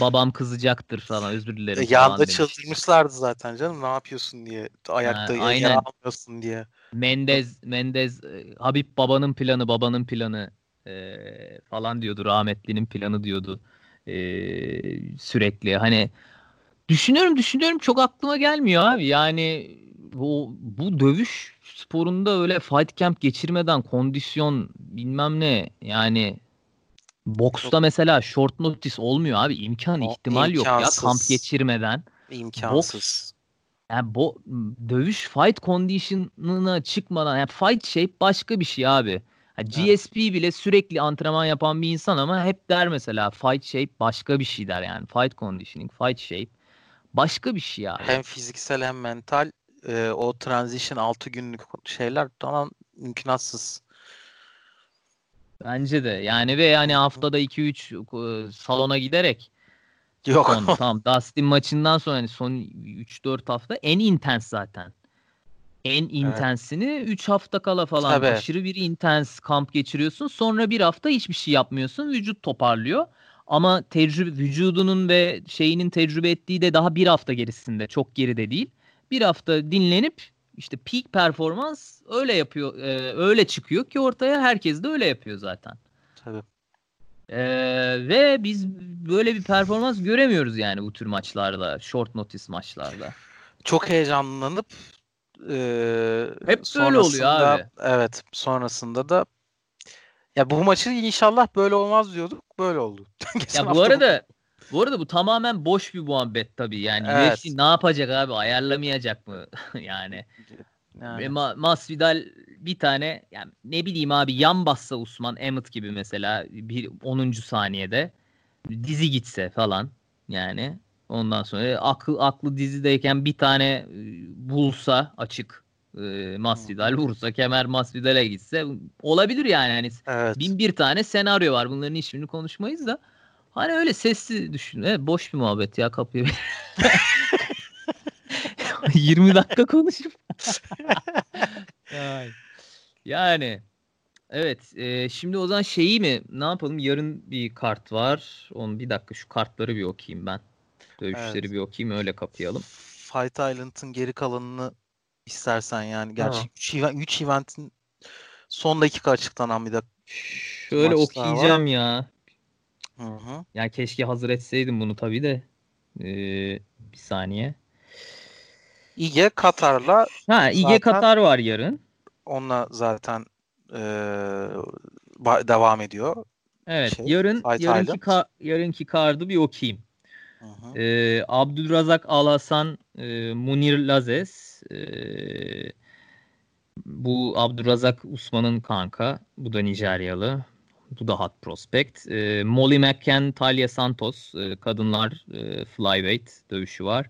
babam kızacaktır falan özür dilerim E, Yanda çıldırmışlardı zaten canım ne yapıyorsun diye ayakta Ha, yer aynen. almıyorsun diye. Mendez Mendez e, Habib babanın planı babanın planı e, falan diyordu rahmetlinin planı diyordu e, sürekli hani düşünüyorum düşünüyorum çok aklıma gelmiyor abi yani bu, bu dövüş sporunda öyle fight camp geçirmeden kondisyon bilmem ne yani boksta mesela short notice olmuyor abi imkan O ihtimal yok ya imkansız. kamp geçirmeden İmkansız. yani bu dövüş fight condition'ına çıkmadan yani fight shape başka bir şey abi. GSP bile sürekli antrenman yapan bir insan ama hep der mesela fight shape başka bir şey der yani. Fight conditioning, fight shape başka bir şey abi. Hem fiziksel hem mental e, o transition 6 günlük şeyler tamam mümkünatsız. Bence de yani ve yani haftada 2-3 salona giderek Yok. son tamam Dustin maçından sonra hani son 3-4 hafta en intens zaten. En intensini 3 hafta kala falan Tabii. aşırı bir intens kamp geçiriyorsun. Sonra bir hafta hiçbir şey yapmıyorsun. Vücut toparlıyor. Ama tecrübe vücudunun ve şeyinin tecrübe ettiği de daha bir hafta gerisinde. Çok geride değil. Bir hafta dinlenip işte peak performans öyle yapıyor. e, öyle çıkıyor ki ortaya herkes de öyle yapıyor zaten. Tabii. Ee, ve biz böyle bir performans göremiyoruz yani bu tür maçlarda, short notice maçlarda. Çok heyecanlanıp e, Hep böyle oluyor abi. Evet. Sonrasında da ya bu maçı inşallah böyle olmaz diyorduk. Böyle oldu. Ya bu arada bu arada bu tamamen boş bir muhabbet tabii. Yani Evet. UFC ne yapacak abi? Ayarlamayacak mı? yani. Yani. Ve Ma- Masvidal bir tane yani ne bileyim abi yan bassa Usman Emmett gibi mesela bir 10. saniyede dizi gitse falan yani ondan sonra aklı aklı dizideyken bir tane e, bulsa açık e, Masvidal vursa kemer Masvidal'e gitse olabilir yani. Hani Evet. bin bir tane senaryo var. Bunların hiçbirini konuşmayız da. Hani öyle sesli düşün evet, boş bir muhabbet ya kapıyı. 20 dakika konuşup. Yani evet e, şimdi o zaman şeyi mi ne yapalım? Yarın bir kart var. Onu bir dakika şu kartları bir okuyayım ben dövüşleri Evet. bir okuyayım öyle kapayalım. Fight Island'ın geri kalanını istersen yani. Gerçi Tamam. 3 event, üç eventin son dakika açıklanan bir de. Şöyle Maçlar var. okuyacağım ya. Hı hı. Ya keşke hazır etseydim bunu tabii de. Ee, bir saniye. İge Katar'la Ha İge Katar var yarın. onunla zaten eee, ba- devam ediyor. Evet şey, yarın yarınki ka- yarınki kardı bir okuyayım. Hı. Ee, Abdülrazak Alhasan, e, Munir Lazes. e, bu Abdülrazak Usman'ın kanka. Bu da Nijeryalı. Bu da hot prospect. E, Molly McCann, Talia Santos. e, kadınlar e, flyweight dövüşü var.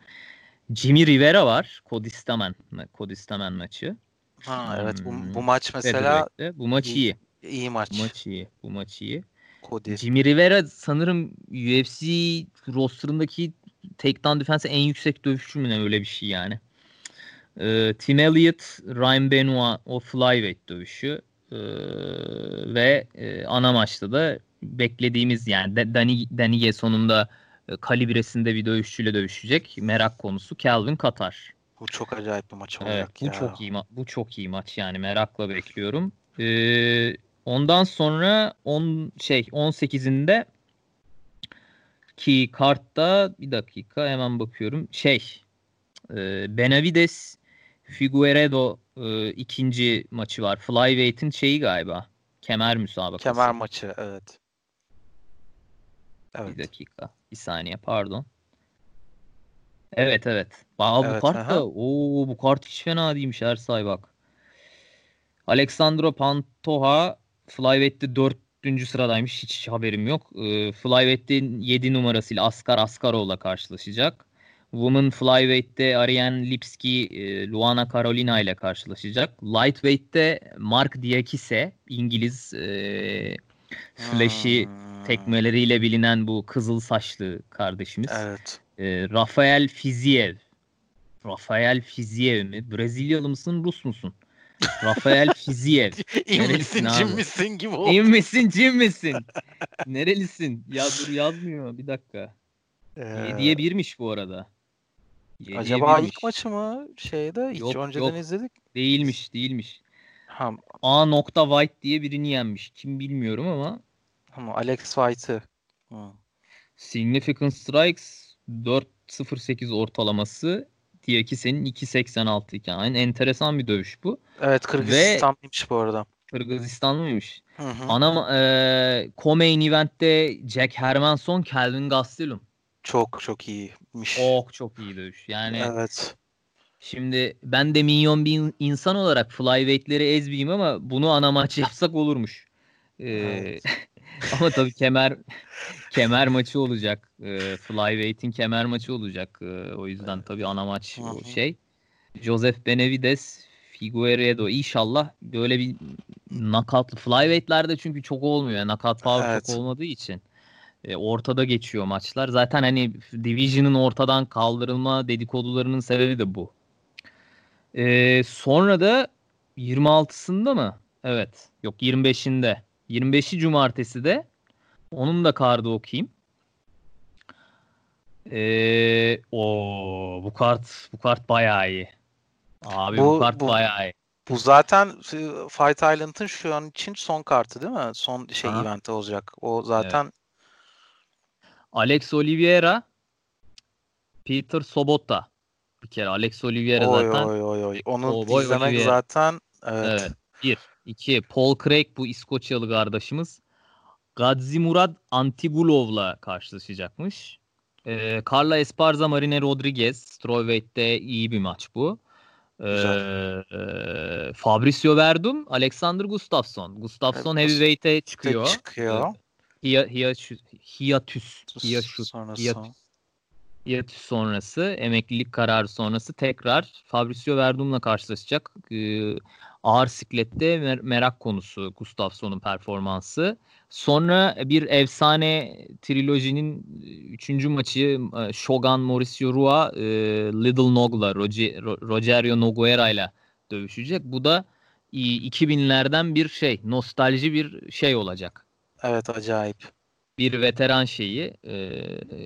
Jimmy Rivera var. Kodistamen, Kodistamen maçı. Ha, evet bu, Hmm. bu maç mesela. Bu maç iyi. iyi. iyi maç. Bu maç iyi. Bu maç iyi. Cody. Jimmy Rivera sanırım UFC rosterındaki takedown defense en yüksek dövüşçü mü ne öyle bir şey yani. E, Tim Elliott, Ryan Benoit o flyweight dövüşü. E, ve e, ana maçta da beklediğimiz yani Dani, Daniye sonunda e, kalibresinde bir dövüşçüyle dövüşecek. Merak konusu Calvin Katar. Bu çok acayip bir maç olacak evet, bu ya. çok iyi bu çok iyi maç yani merakla bekliyorum. Ee, ondan sonra on şey 18'inde ki kartta bir dakika hemen bakıyorum. Şey e, Benavides Figueredo e, ikinci maçı var. Flyweight'in şeyi galiba. Kemer müsabakası. Kemer maçı evet. Evet. Bir dakika. Bir saniye pardon. Evet evet. Aa, evet, bu kart da o bu kart hiç fena değilmiş Ersay bak. Alexandro Pantoja Flyweight'te 4. sıradaymış. Hiç haberim yok. E, Flyweight'te 7 numarasıyla Askar Askarov'la karşılaşacak. Women Flyweight'te Ariane Lipski, e, Luana Carolina ile karşılaşacak. Lightweight'te Mark Diakise, İngiliz e, flash'i hmm. tekmeleriyle bilinen bu kızıl saçlı kardeşimiz. Evet. E, Rafael Fiziev. Rafael Fiziev mi? Brezilyalı mısın, Rus musun? Rafael Fiziev. İn misin, cim misin gibi oldu. İn misin, cim misin? Nerelisin? Ya dur yazmıyor. Bir dakika. Ee... 7'ye 1'miş bu arada. Acaba ilk maçı mı şeyde? Hiç yok, önceden yok. izledik. Değilmiş, değilmiş. Ha. A. Nokta White diye birini yenmiş. Kim bilmiyorum ama. Ama Alex White'ı. Significant Strikes 4.08 ortalaması diye ki senin 2.86 iken. Yani enteresan bir dövüş bu. Evet Kırgızistanlıymış bu arada. Kırgızistanlıymış. Hı hı. Ana e, co-main event'te Jack Hermanson, Calvin Gastelum. Çok çok iyiymiş. Çok çok iyi dövüş. Yani evet. Şimdi ben de minyon bir insan olarak flyweight'leri ezmeyeyim ama bunu ana maç yapsak olurmuş. Ee, evet. ama tabii kemer kemer maçı olacak. Ee, flyweight'in kemer maçı olacak. Ee, o yüzden tabii ana maç o şey. Joseph Benavides Figueredo inşallah böyle bir knockout flyweight'lerde çünkü çok olmuyor. Knockout power evet. çok olmadığı için e, ortada geçiyor maçlar. Zaten hani Division'ın ortadan kaldırılma dedikodularının sebebi de bu. E, sonra da 26'sında mı? Evet. Yok 25'inde. 25'i cumartesi de onun da kardı okuyayım. Ee, o bu kart bu kart bayağı iyi. Abi bu, bu kart bu, bayağı iyi. Bu zaten e, Fight Island'ın şu an için son kartı değil mi? Son şey Aha. event olacak. O zaten evet. Alex Oliveira, Peter Sobota. Bir kere Alex Oliveira oy, zaten. Oy oy oy. Onu o, izlemek Oliveira. zaten evet. evet. Bir. İki. Paul Craig bu İskoçyalı kardeşimiz. Gadzimurad Antigulov'la karşılaşacakmış. Ee, Carla Esparza, Marine Rodriguez. Strawweight'te iyi bir maç bu. Ee, e, Fabricio Verdum, Alexander Gustafsson. Gustafsson evet, heavyweight'e çıkıyor. Çıkıyor. Hiatüs, hiatüs, hiatüs, hiatüs sonrası, emeklilik kararı sonrası tekrar Fabricio Verdum'la karşılaşacak. Ee, ağır siklette mer- merak konusu Gustafsson'un performansı. Sonra bir efsane trilojinin üçüncü maçı e, Shogun Mauricio Rua e, Little Nog'la Roger, Rogerio Nogueira ile dövüşecek. Bu da 2000'lerden bir şey, nostalji bir şey olacak. Evet acayip. Bir veteran şeyi. Ee,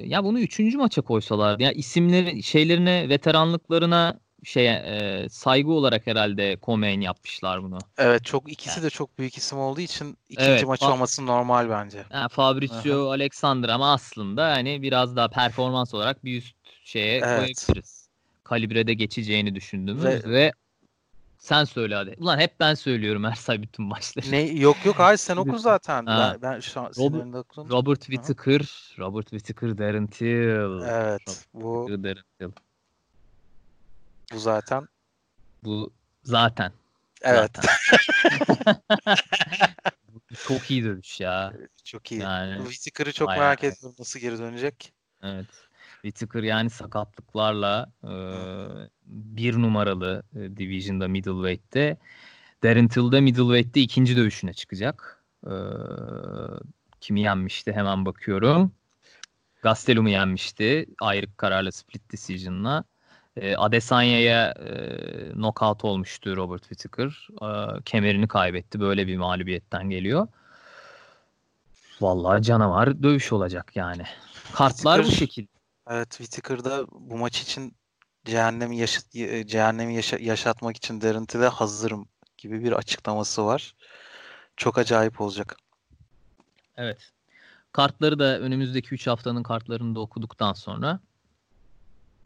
ya bunu üçüncü maça koysalar ya isimleri şeylerine veteranlıklarına şey e, saygı olarak herhalde Komeyn yapmışlar bunu. Evet çok ikisi yani. de çok büyük isim olduğu için ikinci evet, maç olması normal bence. Yani Fabricio Alexander ama aslında hani biraz daha performans olarak bir üst şeye evet. koyabiliriz. Kalibrede geçeceğini düşündüğümüz ve, ve sen söyle hadi. Ulan hep ben söylüyorum Ersay bütün maçları. Ne yok yok hayır sen oku zaten. Ha. Ben, ben şu an Robert, Robert Whittaker, Robert Whittaker Darren Till. Evet. Robert bu Darren Till. Bu zaten. Bu zaten. Evet. Zaten. çok iyi dövüş ya. Çok iyi. Yani, Whittaker'ı çok merak ediyorum nasıl geri dönecek. Evet. Whittaker yani sakatlıklarla e, bir numaralı e, Division'da middleweight'te. Darren Till de middleweight'te ikinci dövüşüne çıkacak. E, kimi yenmişti hemen bakıyorum. Gastelum'u yenmişti. Ayrık kararla split decision'la. E, Adesanya'ya e, knockout olmuştu Robert Whittaker. E, kemerini kaybetti. Böyle bir mağlubiyetten geliyor. Vallahi canavar dövüş olacak yani. Kartlar Whittaker, bu şekilde. Evet Whittaker'da bu maç için cehennemi, yaşat, cehennemi yaşa, yaşatmak için Darrentil'e hazırım gibi bir açıklaması var. Çok acayip olacak. Evet. Kartları da önümüzdeki 3 haftanın kartlarını da okuduktan sonra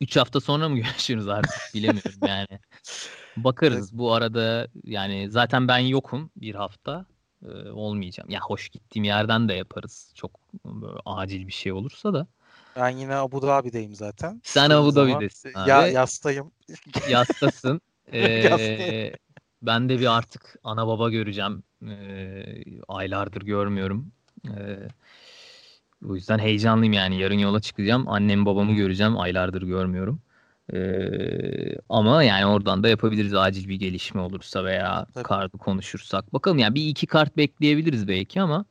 3 hafta sonra mı görüşürüz artık bilemiyorum yani. Bakarız bu arada yani zaten ben yokum bir hafta e, olmayacağım. Ya hoş gittiğim yerden de yaparız. Çok böyle acil bir şey olursa da. Ben yine Abu Dhabi'deyim zaten. Sen Abu Dhabi'desin abi. Ya, yastayım. Yastasın. ee, ben de bir artık ana baba göreceğim. Ee, aylardır görmüyorum. Ee, o yüzden heyecanlıyım yani. Yarın yola çıkacağım. Annem babamı göreceğim. Aylardır görmüyorum. Ee, ama yani oradan da yapabiliriz acil bir gelişme olursa veya Tabii. kartı konuşursak. Bakalım yani bir iki kart bekleyebiliriz belki ama.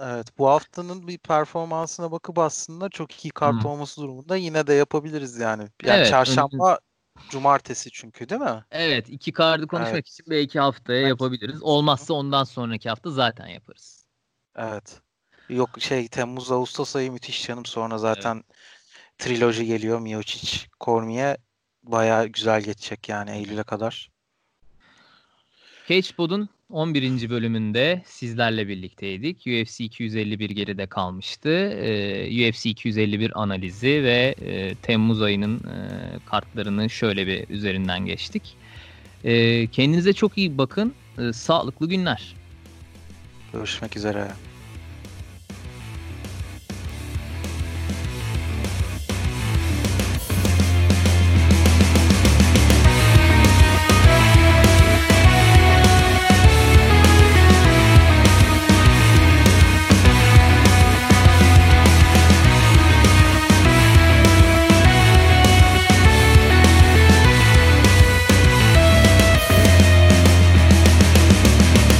Evet bu haftanın bir performansına bakıp aslında çok iyi kart hmm. olması durumunda yine de yapabiliriz yani. Yani evet, çarşamba önümüz... cumartesi çünkü değil mi? Evet iki kartı konuşmak evet. için belki haftaya evet. yapabiliriz. Olmazsa ondan sonraki hafta zaten yaparız. Evet. Yok şey Temmuz Ağustos ayı müthiş canım sonra zaten evet. triloji geliyor Miocic, Cormier baya güzel geçecek yani Eylül'e kadar. Catchpod'un 11. bölümünde sizlerle birlikteydik. UFC 251 geride kalmıştı. Ee, UFC 251 analizi ve e, Temmuz ayının e, kartlarını şöyle bir üzerinden geçtik. E, kendinize çok iyi bakın. E, sağlıklı günler. Görüşmek üzere.